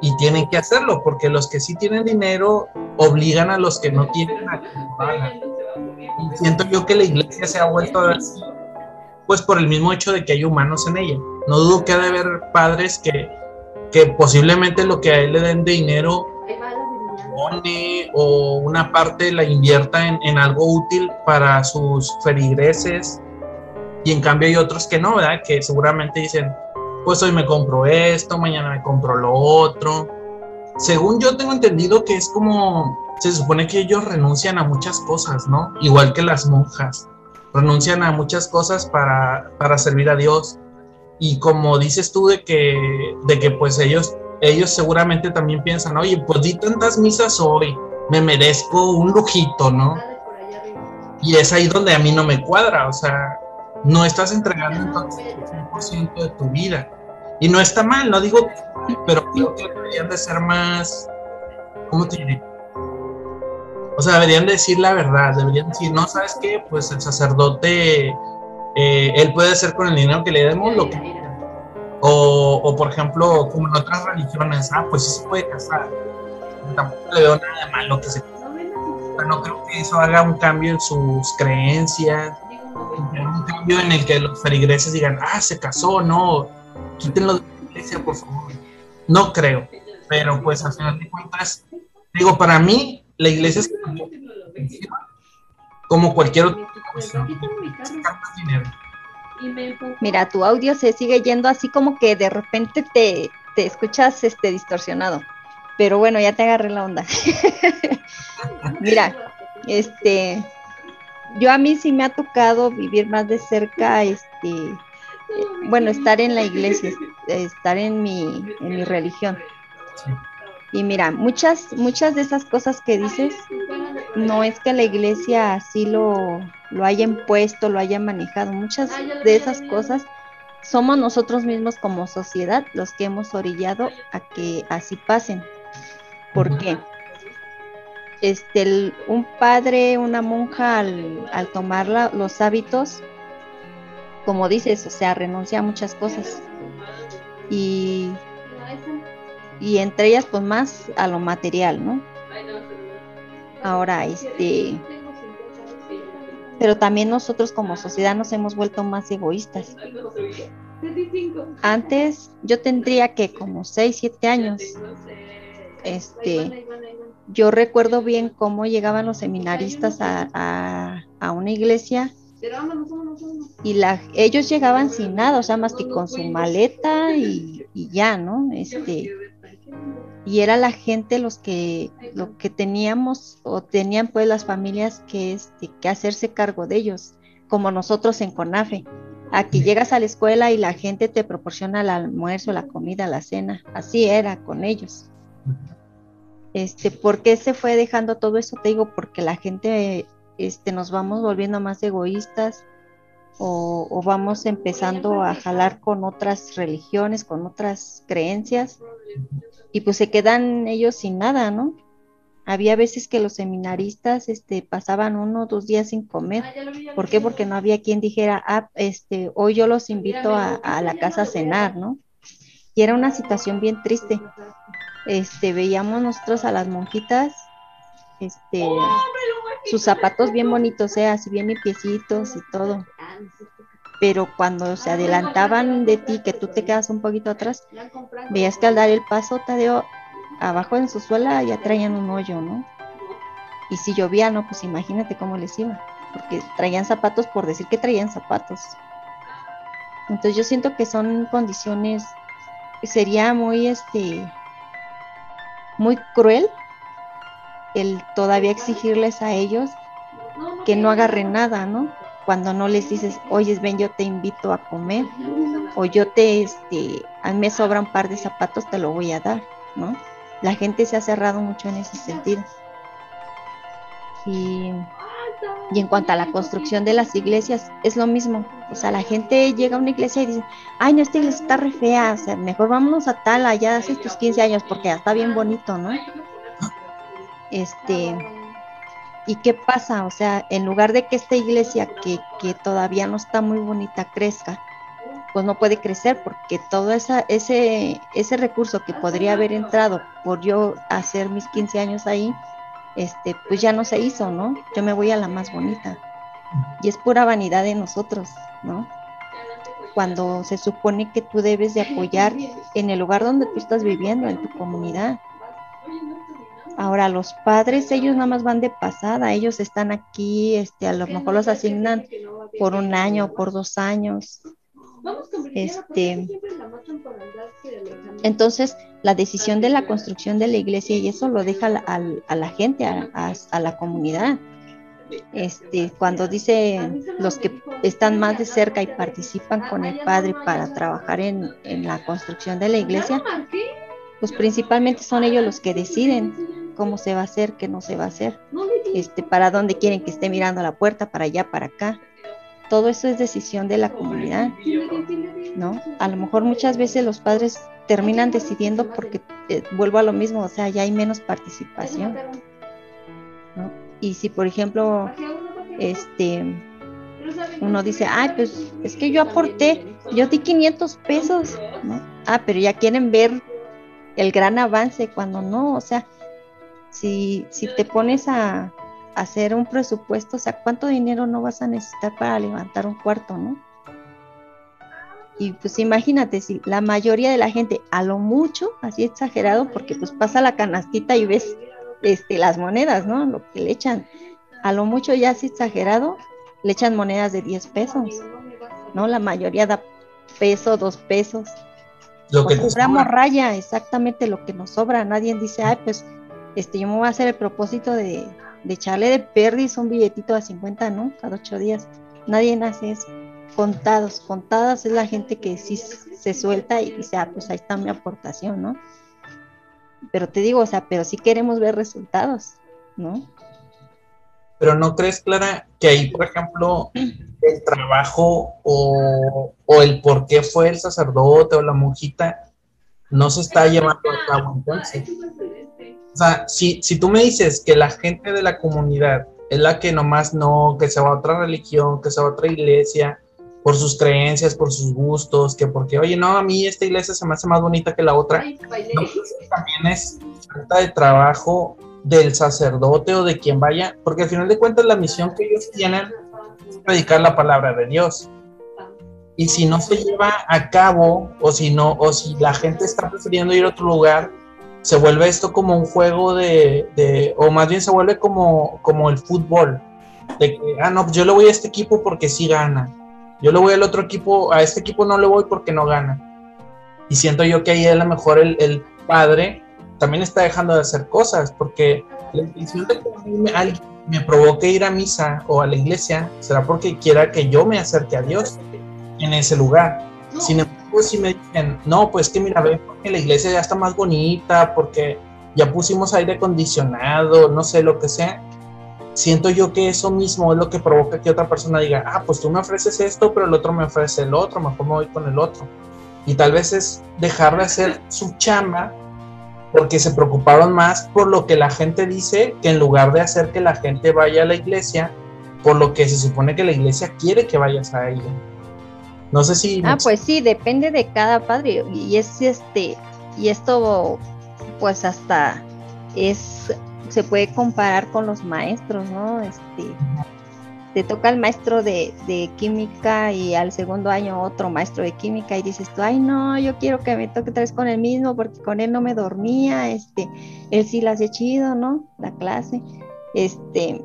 S2: Y tienen que hacerlo, porque los que sí tienen dinero obligan a los que no tienen a. Y siento yo que la iglesia se ha vuelto así, pues por el mismo hecho de que hay humanos en ella. No dudo que ha de haber padres que, que posiblemente lo que a él le den de dinero pone o una parte la invierta en, en algo útil para sus feligreses y en cambio hay otros que no, ¿verdad? Que seguramente dicen, pues hoy me compro esto, mañana me compro lo otro. Según yo tengo entendido que es como, se supone que ellos renuncian a muchas cosas, ¿no? Igual que las monjas, renuncian a muchas cosas para, para servir a Dios. Y como dices tú de que, de que pues ellos, ellos seguramente también piensan, oye, pues di tantas misas hoy, me merezco un lujito, ¿no? Y es ahí donde a mí no me cuadra, o sea, no estás entregando entonces el 100% de tu vida. Y no está mal, no digo, pero creo que deberían de ser más, ¿cómo te diré? O sea, deberían decir la verdad, deberían decir, no, ¿sabes qué? Pues el sacerdote, eh, él puede hacer con el dinero que le demos lo o, o, por ejemplo, como en otras religiones, ah, pues sí se puede casar. Tampoco le veo nada de malo que se pero no creo que eso haga un cambio en sus creencias en el que los feligreses digan, ah, se casó, no, quítenlo de la iglesia, por favor. No creo, pero pues al final de cuentas, digo, para mí, la iglesia es como cualquier otra
S3: Mira, tu audio se sigue yendo así como que de repente te, te escuchas este distorsionado. Pero bueno, ya te agarré la onda. *laughs* Mira, este, yo a mí sí me ha tocado vivir más de cerca, este, bueno, estar en la iglesia, estar en mi, en mi religión. Y mira, muchas, muchas de esas cosas que dices, no es que la iglesia así lo, lo haya impuesto, lo haya manejado. Muchas de esas cosas somos nosotros mismos como sociedad los que hemos orillado a que así pasen. ¿Por qué? Este, un padre, una monja al, al tomar los hábitos, como dices, o sea, renuncia a muchas cosas. Y, y entre ellas, pues más a lo material, ¿no? Ahora, este, pero también nosotros como sociedad nos hemos vuelto más egoístas. Antes yo tendría que como 6, 7 años. Este, yo recuerdo bien cómo llegaban los seminaristas a, una iglesia y la, ellos llegaban sin nada, o sea, más que con su maleta y, ya, ¿no? Este, y era la gente los que, lo que teníamos o tenían pues las familias que, este, que hacerse cargo de ellos, como nosotros en CONAFE. Aquí llegas a la escuela y la gente te proporciona el almuerzo, la comida, la cena. Así era con ellos. Este, ¿Por qué se fue dejando todo eso? Te digo, porque la gente este, nos vamos volviendo más egoístas o, vamos empezando a jalar con otras religiones, con otras creencias y pues se quedan ellos sin nada, ¿no? Había veces que los seminaristas este, pasaban uno o dos días sin comer. ¿Por qué? Porque no había quien dijera, ah, este, hoy yo los invito a, a la casa a cenar, ¿no? Y era una situación bien triste este, veíamos nosotros a las monjitas, este, sus zapatos bien bonitos, ¿eh? así bien limpiecitos y todo. Pero cuando se adelantaban de ti, que tú te quedas un poquito atrás, veías que al dar el paso, Tadeo, abajo en su suela ya traían un hoyo, ¿no? Y si llovía, no, pues imagínate cómo les iba, porque traían zapatos por decir que traían zapatos. Entonces yo siento que son condiciones, sería muy, este, muy cruel el todavía exigirles a ellos que no agarren nada, ¿no? Cuando no les dices, oye, ven, yo te invito a comer, o yo te, este, a mí me sobra un par de zapatos, te lo voy a dar, ¿no? La gente se ha cerrado mucho en ese sentido. Y, y en cuanto a la construcción de las iglesias, es lo mismo. O sea, la gente llega a una iglesia y dice, ay, no, esta iglesia está re fea, o sea, mejor vámonos a tal, allá hace tus 15 años, porque ya está bien bonito, ¿no? Este, ¿y qué pasa? O sea, en lugar de que esta iglesia que, que todavía no está muy bonita crezca, pues no puede crecer porque todo esa, ese, ese recurso que podría haber entrado por yo hacer mis 15 años ahí, este, pues ya no se hizo, ¿no? Yo me voy a la más bonita. Y es pura vanidad de nosotros, ¿no? Cuando se supone que tú debes de apoyar en el lugar donde tú estás viviendo, en tu comunidad. Ahora, los padres, ellos nada más van de pasada, ellos están aquí, este, a lo mejor los asignan por un año, por dos años. Este, entonces, la decisión de la construcción de la iglesia y eso lo deja a, a la gente, a, a, la comunidad. Este, cuando dice los que están más de cerca y participan con el padre para trabajar en, en la construcción de la iglesia, pues principalmente son ellos los que deciden cómo se va a hacer, qué no se va a hacer, este, para dónde quieren que esté mirando la puerta, para allá, para acá todo eso es decisión de la comunidad, ¿no? A lo mejor muchas veces los padres terminan decidiendo porque eh, vuelvo a lo mismo, o sea, ya hay menos participación. Y si, por ejemplo, este, uno dice, ay, pues es que yo aporté, yo di 500 pesos, ¿no? Ah, pero ya quieren ver el gran avance cuando no, o sea, si, si te pones a, hacer un presupuesto, o sea, ¿cuánto dinero no vas a necesitar para levantar un cuarto, no? Y pues imagínate, si la mayoría de la gente, a lo mucho, así exagerado, porque pues pasa la canastita y ves este, las monedas, ¿no? Lo que le echan. A lo mucho ya así exagerado, le echan monedas de 10 pesos, ¿no? La mayoría da peso, dos pesos. Lo que compramos raya, exactamente lo que nos sobra. Nadie dice, ay, pues este, yo me voy a hacer el propósito de, de echarle de perdis un billetito a 50, ¿no? Cada ocho días. Nadie hace eso. Contados, contadas es la gente que sí se suelta y dice, ah, pues ahí está mi aportación, ¿no? Pero te digo, o sea, pero sí queremos ver resultados, ¿no?
S2: Pero no crees, Clara, que ahí, por ejemplo, el trabajo o, o el por qué fue el sacerdote o la monjita no se está llevando a cabo entonces. O sea, si, si tú me dices que la gente de la comunidad es la que nomás no, que se va a otra religión, que se va a otra iglesia, por sus creencias, por sus gustos, que porque, oye, no, a mí esta iglesia se me hace más bonita que la otra. Pues, también es falta de trabajo del sacerdote o de quien vaya, porque al final de cuentas la misión que ellos tienen es predicar la palabra de Dios. Y si no se lleva a cabo, o si no, o si la gente está prefiriendo ir a otro lugar, se vuelve esto como un juego de, o más bien se vuelve como, como el fútbol, de que, ah, no, yo le voy a este equipo porque sí gana, yo le voy al otro equipo, a este equipo no le voy porque no gana. Y siento yo que ahí a lo mejor el, el padre también está dejando de hacer cosas, porque la intención de que alguien me provoque ir a misa o a la iglesia será porque quiera que yo me acerque a Dios en ese lugar. Sin embargo, pues si me dicen, no, pues que mira, ve, porque la iglesia ya está más bonita, porque ya pusimos aire acondicionado, no sé, lo que sea, siento yo que eso mismo es lo que provoca que otra persona diga, ah, pues tú me ofreces esto, pero el otro me ofrece el otro, me voy con el otro. Y tal vez es dejar de hacer su chamba porque se preocuparon más por lo que la gente dice que en lugar de hacer que la gente vaya a la iglesia por lo que se supone que la iglesia quiere que vayas a ella. No sé si.
S3: Ah, pues sí, depende de cada padre. Y es este, y esto, pues hasta es se puede comparar con los maestros, ¿no? Este, te toca el maestro de, de, química y al segundo año otro maestro de química y dices tú, ay no, yo quiero que me toque vez con el mismo porque con él no me dormía, este, él sí la hace chido, ¿no? La clase, este,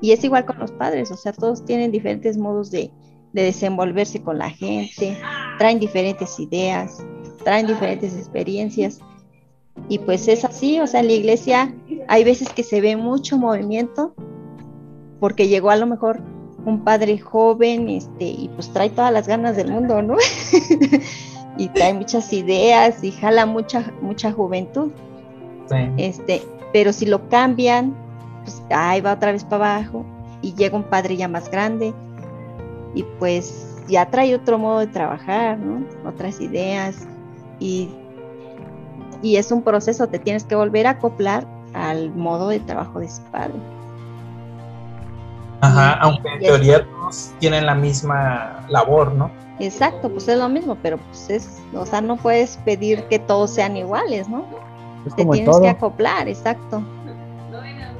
S3: y es igual con los padres, o sea, todos tienen diferentes modos de, de desenvolverse con la gente, traen diferentes ideas, traen diferentes experiencias. Y pues es así, o sea, en la iglesia hay veces que se ve mucho movimiento, porque llegó a lo mejor un padre joven, este, y pues trae todas las ganas del mundo, ¿no? *laughs* y trae muchas ideas y jala mucha, mucha juventud. Este, pero si lo cambian, pues ahí va otra vez para abajo y llega un padre ya más grande y pues ya trae otro modo de trabajar, ¿no? Otras ideas y, y es un proceso, te tienes que volver a acoplar al modo de trabajo de ese padre.
S2: Ajá, aunque en teoría todos tienen la misma labor, ¿no?
S3: Exacto, pues es lo mismo, pero pues es, o sea, no puedes pedir que todos sean iguales, ¿no? Te tienes que acoplar, exacto.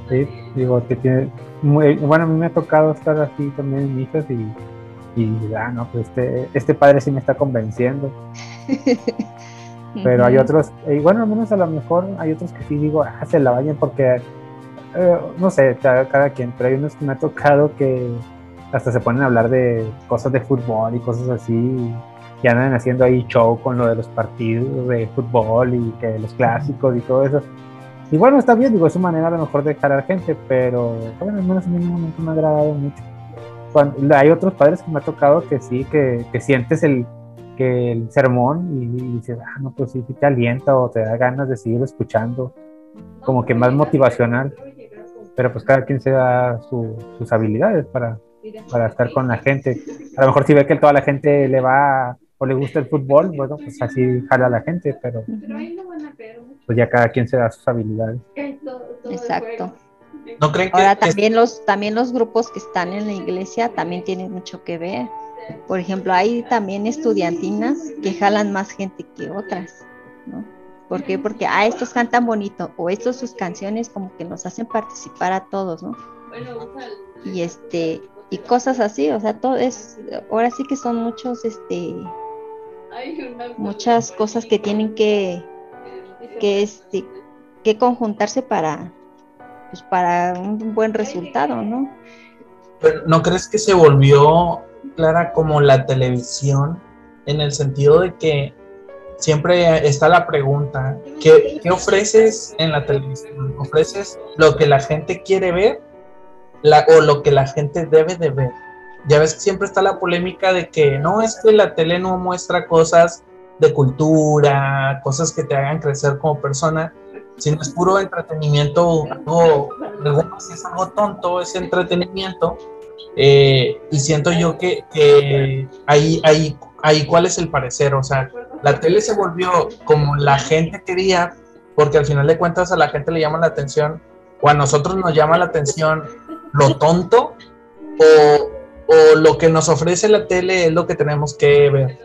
S4: Sí, digo, que tiene, bueno, a mí me ha tocado estar así también en hijas y, y ah, no, pues este, este padre sí me está convenciendo. *laughs* Pero hay otros, y bueno, al menos a lo mejor hay otros que sí digo, ah, se la vayan porque eh, no sé, cada, quien, pero hay unos que me ha tocado que hasta se ponen a hablar de cosas de fútbol y cosas así, y andan haciendo ahí show con lo de los partidos de fútbol y que los clásicos y todo eso. Y bueno, está bien, digo, es una manera a lo mejor de jalar gente, pero bueno, al menos a mí no me ha agradado mucho. Hay otros padres que me ha tocado que sí, que, que sientes el, que el sermón y, dices, ah, no, pues sí, te alienta o te da ganas de seguir escuchando, como que más motivacional pero pues cada quien se da sus habilidades para, para estar con la gente. A lo mejor si ve que toda la gente le va o le gusta el fútbol, bueno, pues así jala a la gente, pero pues ya cada quien se da sus habilidades.
S3: Exacto.
S2: ¿No creen
S3: que Ahora también los también los grupos que están en la iglesia también tienen mucho que ver. Por ejemplo, hay también estudiantinas que jalan más gente que otras, ¿no? ¿Por qué? Porque, ah, estos cantan bonito, o estos sus canciones como que nos hacen participar a todos, ¿no? Y este, y cosas así, o sea, todo es, ahora sí que son muchos, este, muchas cosas que tienen que, que este, que conjuntarse para, pues para un buen resultado, ¿no?
S2: Pero ¿no crees que se volvió, Clara, como la televisión, en el sentido de que siempre está la pregunta, ¿qué, ofreces en la televisión? ¿Ofreces lo que la gente quiere ver o lo que la gente debe de ver? Ya ves que siempre está la polémica de que no es que la tele no muestra cosas de cultura, cosas que te hagan crecer como persona, sino es puro entretenimiento, algo, es algo tonto ese entretenimiento. Eh, y siento yo que, que ahí, ahí, ahí, ¿cuál es el parecer? O sea, la tele se volvió como la gente quería, porque al final de cuentas a la gente le llama la atención, o a nosotros nos llama la atención lo tonto, o, lo que nos ofrece la tele es lo que tenemos que ver.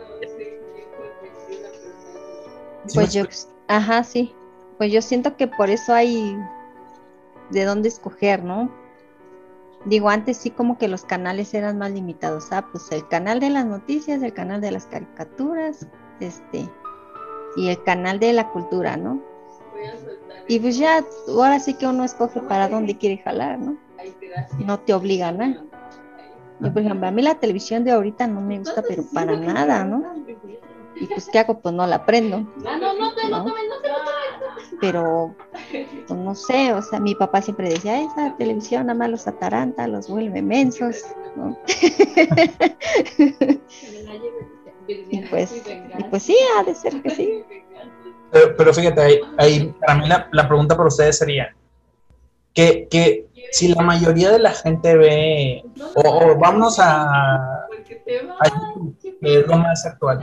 S3: Pues yo, ajá, sí. Pues yo siento que por eso hay de dónde escoger, ¿no? Digo, antes sí como que los canales eran más limitados. Ah, pues el canal de las noticias, el canal de las caricaturas, este, y el canal de la cultura, ¿no? Y pues ya, ahora sí que uno escoge para dónde quiere jalar, ¿no? No te obliga a nada. Yo, por ejemplo, a mí la televisión de ahorita no me gusta, pero para nada, ¿no? Y pues, ¿qué hago? Pues no la prendo. ¿no? Pero, pues, no sé, o sea, mi papá siempre decía, esa televisión nada más los ataranta, los vuelve mensos, ¿no? *laughs* Y pues, pues sí, ha de ser que sí.
S2: Pero, fíjate, ahí, para mí la, pregunta para ustedes sería, que, que, si la mayoría de la gente ve, o, vamos a, a YouTube, que es lo más actual,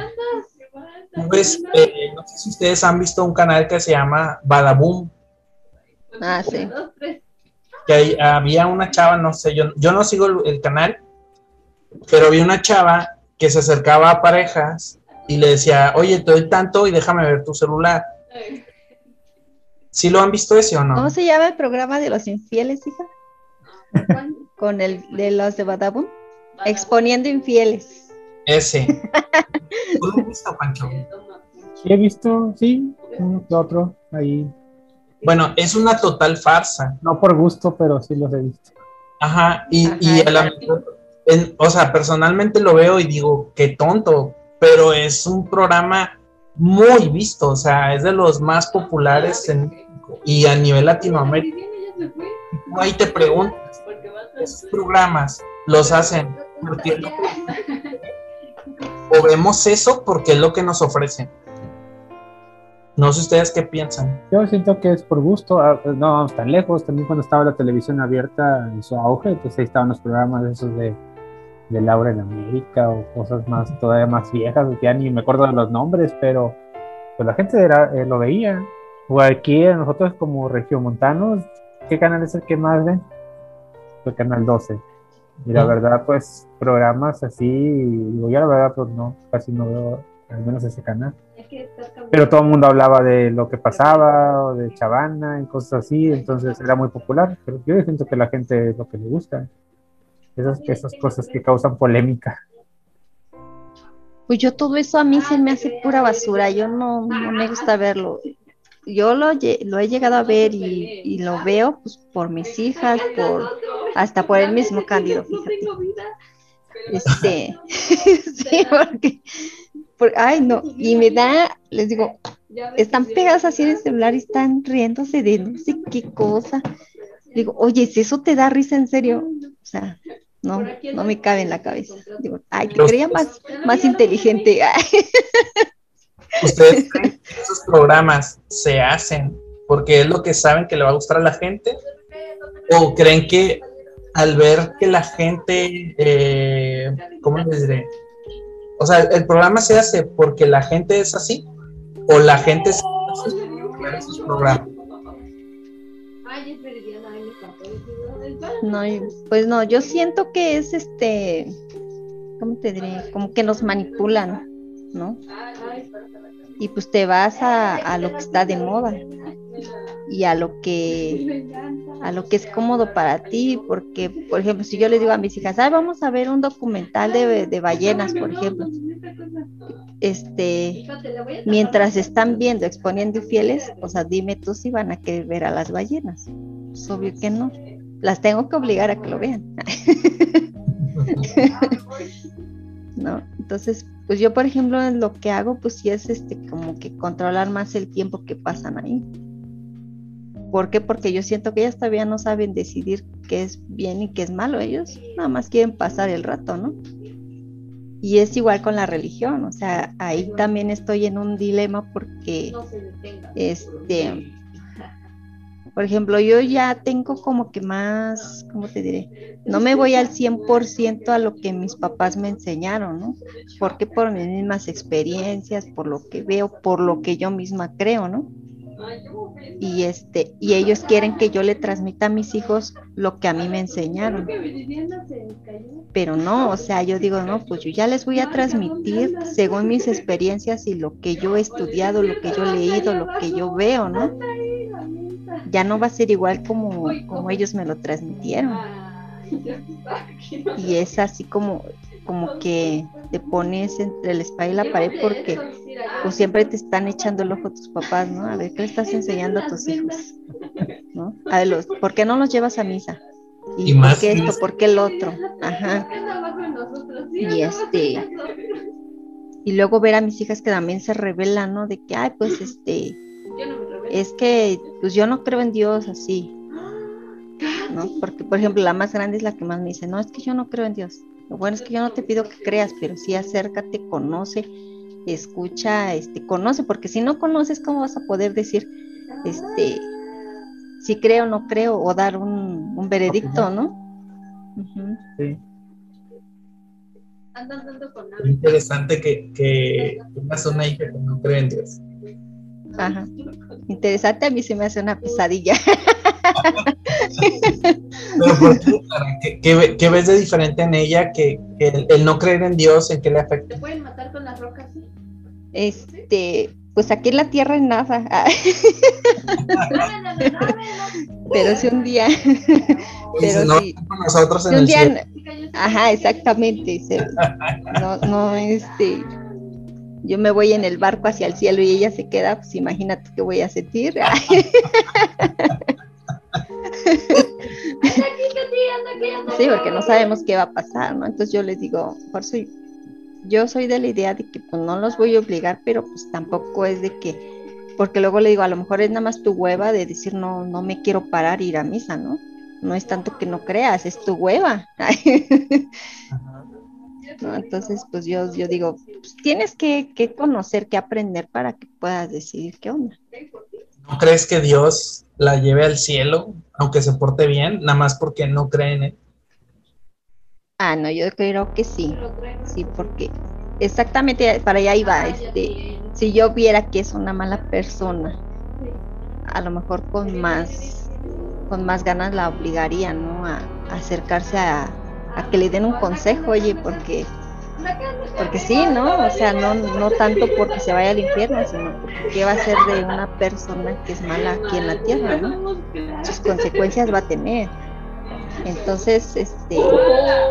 S2: pues, eh, no sé si ustedes han visto un canal que se llama Badaboom.
S3: Ah, sí.
S2: Que había una chava, no sé, yo, yo no sigo el, el canal, pero había una chava que se acercaba a parejas y le decía, oye, te doy tanto y déjame ver tu celular. ¿Sí lo han visto ese o no?
S3: ¿Cómo se llama el programa de los infieles, hija? Con el de los de Badabun. Exponiendo infieles.
S2: Ese. *laughs* ¿Tú lo has visto, Pancho?
S4: Sí, he visto, sí, uno que otro ahí.
S2: Bueno, es una total farsa.
S4: No por gusto, pero sí los he visto.
S2: Ajá, y, y a la- en- o sea, personalmente lo veo y digo, qué tonto, pero es un programa muy visto, o sea, es de los más populares en México y a nivel Latinoamérica. Ahí te preguntas, esos programas los hacen porque *laughs* o vemos eso porque es lo que nos ofrecen. No sé ustedes qué piensan.
S4: Yo siento que es por gusto, ah, pues, no vamos tan lejos, también cuando estaba la televisión abierta en su auge, pues ahí estaban los programas esos de, de Laura en América o cosas más, todavía más viejas, ya ni me acuerdo de los nombres, pero pues la gente era, eh, lo veía. O aquí nosotros como regiomontanos, ¿qué canal es el que más ven? El canal 12. Y la verdad, pues programas así, digo, yo la verdad, pues no, casi no veo al menos ese canal pero todo el mundo hablaba de lo que pasaba o de Chavana y cosas así, entonces era muy popular. Pero yo siento que la gente es lo que le gusta, esas, esas cosas que causan polémica.
S3: Pues yo todo eso a mí se me hace pura basura, yo no, no me gusta verlo. Yo lo, lo he llegado a ver y, y lo veo pues por mis hijas, por hasta por el mismo Cándido, fíjate. Este, *laughs* *laughs* sí, porque, por- ay no, y me da, les digo, están pegadas así en el celular y están *laughs* riéndose de no sé qué cosa. Digo, oye, si eso te da risa en serio, o sea, no, no me cabe en la cabeza. Digo, ay, te creía más, más inteligente. Ay,
S2: ¿Ustedes creen que esos programas se hacen porque es lo que saben que le va a gustar a la gente? ¿O creen que al ver que la gente, eh, ¿cómo les diré? O sea, ¿el programa se hace porque la gente es así? ¿O la gente se esos programas?
S3: No, pues no, yo siento que es este, ¿cómo te diré? Como que nos manipulan, ¿no? Y pues te vas a, a lo que está de moda y a lo que a lo que es cómodo para ti, porque por ejemplo, si yo les digo a mis hijas, "Ay, vamos a ver un documental de, de ballenas, por ejemplo, este, mientras están viendo exponiendo infieles, o sea, dime tú si van a querer ver a las ballenas. Es obvio que no. Las tengo que obligar a que lo vean. *laughs* ¿No? Entonces, pues yo, por ejemplo, en lo que hago, pues sí es este como que controlar más el tiempo que pasan ahí. ¿Por qué? Porque yo siento que ellas todavía no saben decidir qué es bien y qué es malo. Ellos nada más quieren pasar el rato, ¿no? Y es igual con la religión, o sea, ahí también estoy en un dilema porque, este, por ejemplo, yo ya tengo como que más, ¿cómo te diré? No me voy al 100% a lo que mis papás me enseñaron, ¿no? Porque por mis mismas experiencias, por lo que veo, por lo que yo misma creo, ¿no? Y este, y ellos quieren que yo le transmita a mis hijos lo que a mí me enseñaron. Pero no, o sea, yo digo, no, pues yo ya les voy a transmitir según mis experiencias y lo que yo he estudiado, lo que yo he leído, lo que yo veo, ¿no? Ya no va a ser igual como, como ellos me lo transmitieron. Y es así como, como que te pones entre la espalda y la pared porque pues siempre te están echando el ojo tus papás, ¿no? A ver, ¿qué le estás enseñando a tus hijos? ¿No? *laughs* A ver, los, ¿por qué no los llevas a misa? ¿Y,
S2: Y
S3: por
S2: más
S3: qué esto?
S2: es-
S3: ¿Por qué el otro? Ajá. Y este, y luego ver a mis hijas que también se rebelan, ¿no? De que, ay, pues este, es que, pues yo no creo en Dios así, ¿no? Porque, por ejemplo, la más grande es la que más me dice, no, es que yo no creo en Dios. Lo bueno es que yo no te pido que creas, pero sí acércate, conoce, escucha, este, conoce, porque si no conoces, ¿cómo vas a poder decir, este, si creo o no creo, o dar un, un veredicto, ¿no? Ujú.
S4: Sí.
S2: Es interesante que, que tengas una hija que no cree en Dios.
S3: Ajá. Interesante, a mí se me hace una pesadilla. *laughs*
S2: Pero ¿por qué, Clara? ¿Qué, qué ve- qué ves de diferente en ella que, que el, el no creer en Dios, en qué le afecta?
S3: Este, pues aquí en la tierra es nada. pero si un día, *laughs* pero si,
S2: nosotros en
S3: un
S2: el
S3: día,
S2: cielo.
S3: ajá, exactamente, se- no, no, este, yo me voy en el barco hacia el cielo y ella se queda, pues imagínate qué voy a sentir. *laughs* Sí, porque no sabemos qué va a pasar, ¿no? Entonces yo les digo, por yo soy de la idea de que pues no los voy a obligar, pero pues tampoco es de que, porque luego le digo, a lo mejor es nada más tu hueva de decir, no, no me quiero parar ir a misa, ¿no? No es tanto que no creas, es tu hueva. *laughs* ¿no? Entonces, pues yo, yo digo, pues, tienes que, que conocer, que aprender para que puedas decidir qué onda.
S2: ¿No crees que Dios la lleve al cielo, aunque se porte bien, nada más porque no cree en él?
S3: Ah, no, yo creo que sí, sí, porque exactamente para allá iba, este, si yo viera que es una mala persona, a lo mejor con más, con más ganas la obligaría, ¿no? A, a acercarse a, a que le den un consejo, oye, porque, porque sí, ¿no? O sea, no, no tanto porque se vaya al infierno, sino porque qué va a ser de una persona que es mala aquí en la tierra, ¿no? Sus consecuencias va a tener. Entonces, este,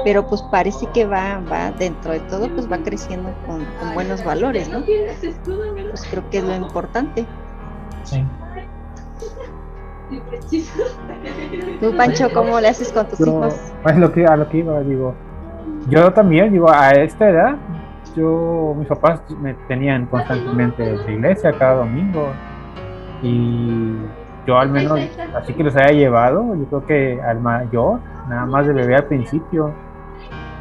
S3: pero pues parece que va, va dentro de todo, pues va creciendo con, buenos valores, ¿no? Pues creo que es lo importante. Tú, Pancho, ¿cómo le haces con tus
S4: Yo,
S3: hijos?
S4: es lo que, a lo que iba, digo. Yo también, digo, a esta edad, yo, mis papás me tenían constantemente en la iglesia cada domingo. Y yo al menos, así que los haya llevado, yo creo que al mayor, nada más de bebé al principio.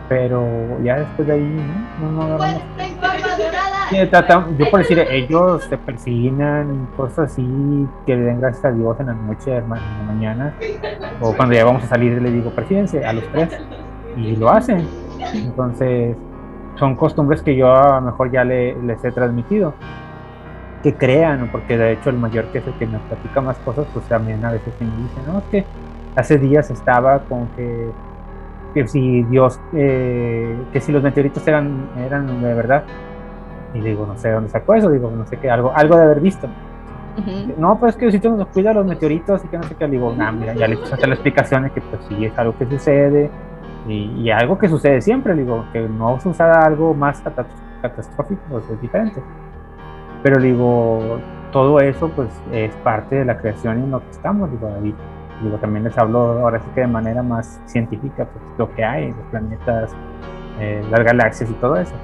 S4: Pero ya después de ahí, no, no, no agarramos Sí, tratan- yo por decir, ellos se persignan cosas así, que le den gracias a Dios en la noche, hermano, en la mañana, o cuando ya vamos a salir, le digo, persíguense a los tres, y lo hacen. Entonces, son costumbres que yo a lo mejor ya le- les he transmitido. Que crean, porque de hecho el mayor que es el que nos platica más cosas, pues también a veces me dice, no, es que hace días estaba con que, que si Dios, eh, que si los meteoritos eran, eran de verdad. Y le digo, no sé dónde sacó eso, digo, no sé qué, algo, algo de haber visto. No, pues es que Diosito nos cuida los meteoritos y que no sé qué. Le digo, nah, mira, ya le puse a hacer la explicación de que pues sí es algo que sucede y, y algo que sucede siempre. Le digo, que no suceda algo más cata- catastrófico, pues es diferente. Pero le digo, todo eso pues es parte de la creación en lo que estamos. Digo, ahí, digo, también les hablo ahora sí que de manera más científica, pues lo que hay, los planetas, eh, las galaxias y todo eso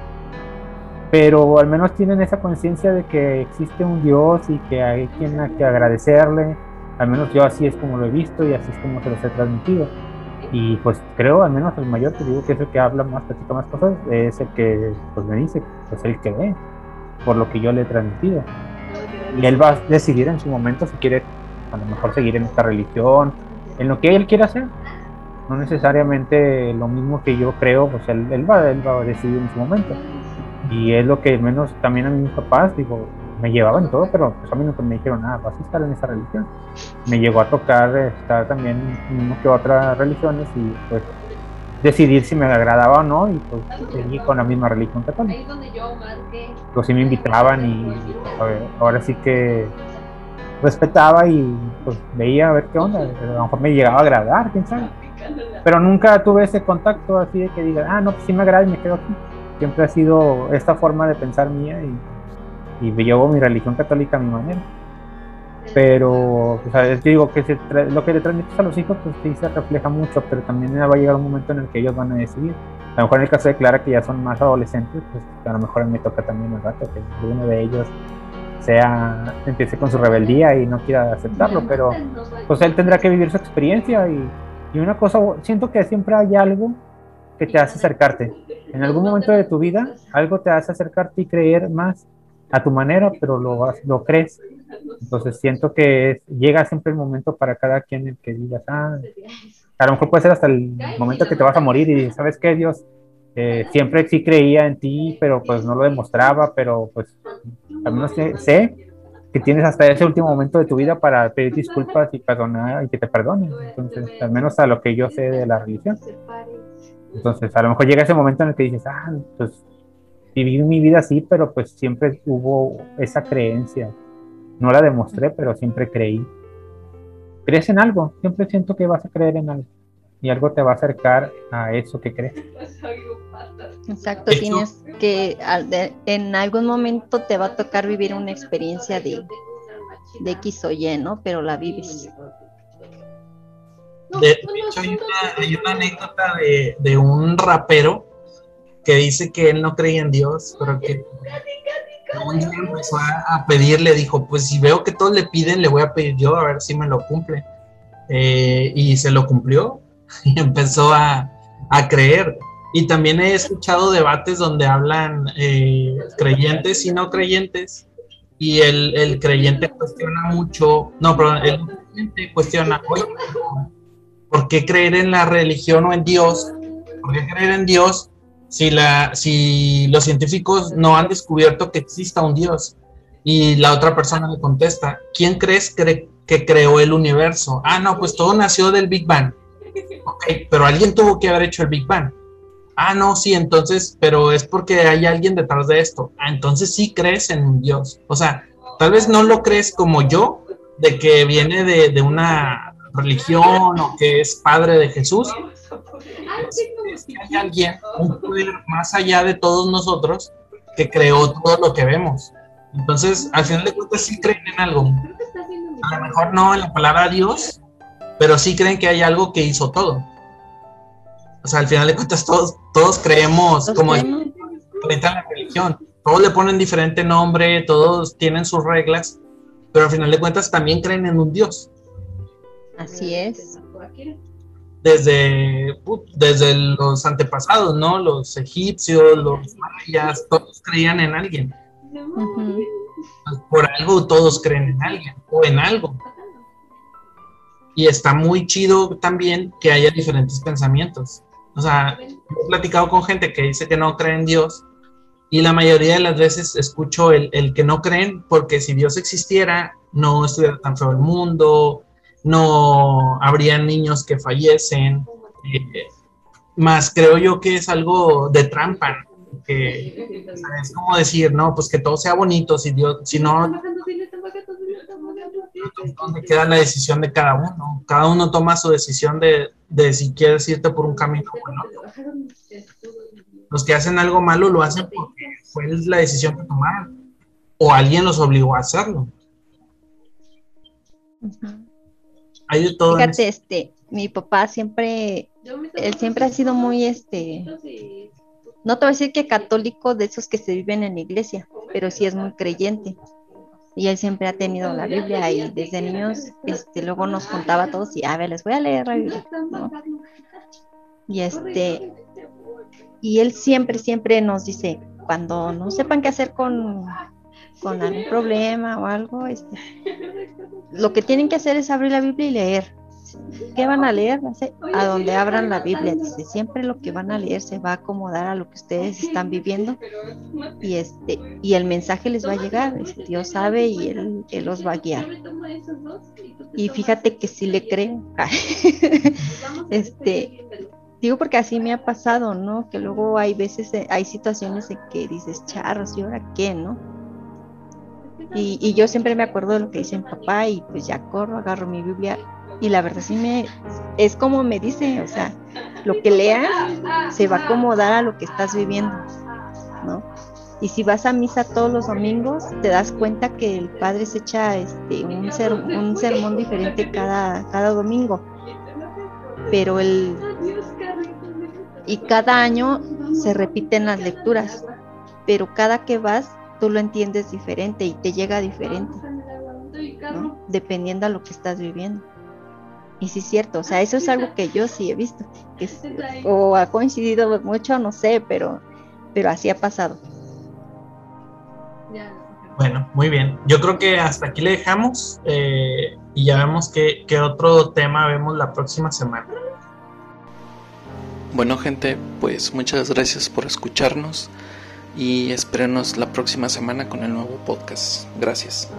S4: pero al menos tienen esa conciencia de que existe un Dios y que hay quien a que agradecerle. Al menos yo así es como lo he visto y así es como se los he transmitido. Y pues creo, al menos el mayor, que digo que es el que habla más, platica más cosas, es el que pues me dice, pues el que ve, por lo que yo le he transmitido. Y él va a decidir en su momento si quiere a lo mejor seguir en esta religión, en lo que él quiera hacer. No necesariamente lo mismo que yo creo, pues él, él va, él va a decidir en su momento. Y es lo que menos también a mis papás, digo, me llevaban todo, pero pues a mí nunca me dijeron nada, vas a estar en esa religión. Me llegó a tocar estar también en que otras religiones y pues decidir si me agradaba o no y pues seguí con la misma religión católica. Pues sí me invitaban y ver, ahora sí que respetaba y pues veía a ver qué onda, a lo mejor me llegaba a agradar, quién. Pero nunca tuve ese contacto así de que diga, ah, no, pues sí me agrada y me quedo aquí siempre ha sido esta forma de pensar mía y, y llevo mi religión católica a mi manera. Pero, o sea, yo digo que se lo que le transmites a los hijos, pues sí se refleja mucho, pero también va a llegar un momento en el que ellos van a decidir. A lo mejor en el caso de Clara, que ya son más adolescentes, pues a lo mejor me toca también el rato que uno de ellos sea empiece con su rebeldía y no quiera aceptarlo, pero pues él tendrá que vivir su experiencia y, y una cosa, siento que siempre hay algo que te hace acercarte. En algún momento de tu vida, algo te hace acercarte y creer más a tu manera, pero lo, lo crees. Entonces siento que es- llega siempre el momento para cada quien en que digas, ah, a lo mejor puede ser hasta el momento que te vas a morir y ¿sabes qué, Dios? Eh, siempre sí creía en ti, pero pues no lo demostraba, pero pues al menos sé, sé que tienes hasta ese último momento de tu vida para pedir disculpas y perdonar y que te perdonen. Entonces, al menos a lo que yo sé de la religión. Entonces, a lo mejor llega ese momento en el que dices, ah, pues viví mi vida así, pero pues siempre hubo esa creencia. No la demostré, pero siempre creí. Crees en algo, siempre siento que vas a creer en algo y algo te va a acercar a eso que crees.
S3: Exacto, tienes que en algún momento te va a tocar vivir una experiencia de, de X o Y, ¿no? Pero la vives.
S2: De, hecho, hay una, anécdota de, de, un rapero que dice que él no creía en Dios, pero que un día empezó a, pedirle, dijo, pues si veo que todos le piden, le voy a pedir yo a ver si me lo cumple. Eh, y se lo cumplió *laughs* y empezó a, a, creer. Y también he escuchado debates donde hablan eh, creyentes y no creyentes. Y el, el, creyente cuestiona mucho, no, pero el creyente cuestiona, oye, ¿por qué creer en la religión o en Dios? ¿Por qué creer en Dios si, la, si los científicos no han descubierto que exista un Dios? Y la otra persona le contesta, ¿quién crees que creó el universo? Ah, no, pues todo nació del Big Bang. Ok, pero alguien tuvo que haber hecho el Big Bang. Ah, no, sí, entonces, pero es porque hay alguien detrás de esto. Ah, entonces sí crees en Dios. O sea, tal vez no lo crees como yo, de que viene de, de una religión o que es padre de Jesús. Es que hay alguien, un poder más allá de todos nosotros, que creó todo lo que vemos. Entonces, al final de cuentas, sí creen en algo. A lo mejor no en la palabra Dios, pero sí creen que hay algo que hizo todo. O sea, al final de cuentas todos, todos creemos como en la religión. Todos le ponen diferente nombre, todos tienen sus reglas, pero al final de cuentas también creen en un Dios.
S3: Así es.
S2: Desde, desde los antepasados, ¿no? Los egipcios, los mayas, todos creían en alguien. Por algo todos creen en alguien o en algo. Y está muy chido también que haya diferentes pensamientos. O sea, he platicado con gente que dice que no cree en Dios y la mayoría de las veces escucho el, el que no creen porque si Dios existiera no estuviera tan feo el mundo, no habría niños que fallecen. Eh, más creo yo que es algo de trampa, que es como decir, no, pues que todo sea bonito, si Dios, si no, donde queda la decisión de cada uno. Cada uno toma su decisión de, de si quieres irte por un camino o Los que hacen algo malo lo hacen porque fue la decisión que tomaron o alguien los obligó a hacerlo. Hay de todo.
S3: Fíjate, este, mi papá siempre, él siempre ha sido muy, este, no te voy a decir que católico de esos que se viven en la iglesia, pero sí es muy creyente y él siempre ha tenido la Biblia y desde niños este luego nos contaba a todos y a ver les voy a leer la Biblia y este y él siempre siempre nos dice cuando no sepan qué hacer con con algún problema o algo este, lo que tienen que hacer es abrir la Biblia y leer ¿Qué van a leer? A donde abran la Biblia. Dice, siempre lo que van a leer se va a acomodar a lo que ustedes están viviendo y este y el mensaje les va a llegar. Dios sabe y él, él, los va a guiar. Y fíjate que sí le creo. *laughs* este, digo porque así me ha pasado, ¿no? Que luego hay veces, eh, hay situaciones en que dices, charros, ¿y ahora qué, no? Y, y yo siempre me acuerdo de lo que dice mi papá y pues ya corro, agarro mi Biblia y la verdad sí me, es como me dice, o sea, lo que leas se va a acomodar a lo que estás viviendo, ¿no? Y si vas a misa todos los domingos, te das cuenta que el padre se echa este, un, ser, un sermón diferente cada, cada domingo. Pero el. Y cada año se repiten las lecturas. Pero cada que vas, tú lo entiendes diferente y te llega diferente. ¿no? Dependiendo a lo que estás viviendo. Y sí es cierto, o sea, eso es algo que yo sí he visto, que o ha coincidido mucho, no sé, pero, pero así ha pasado.
S2: Bueno, muy bien. Yo creo que hasta aquí le dejamos eh, y ya vemos qué, qué otro tema vemos la próxima semana.
S1: Bueno gente, pues muchas gracias por escucharnos y espérenos la próxima semana con el nuevo podcast. Gracias.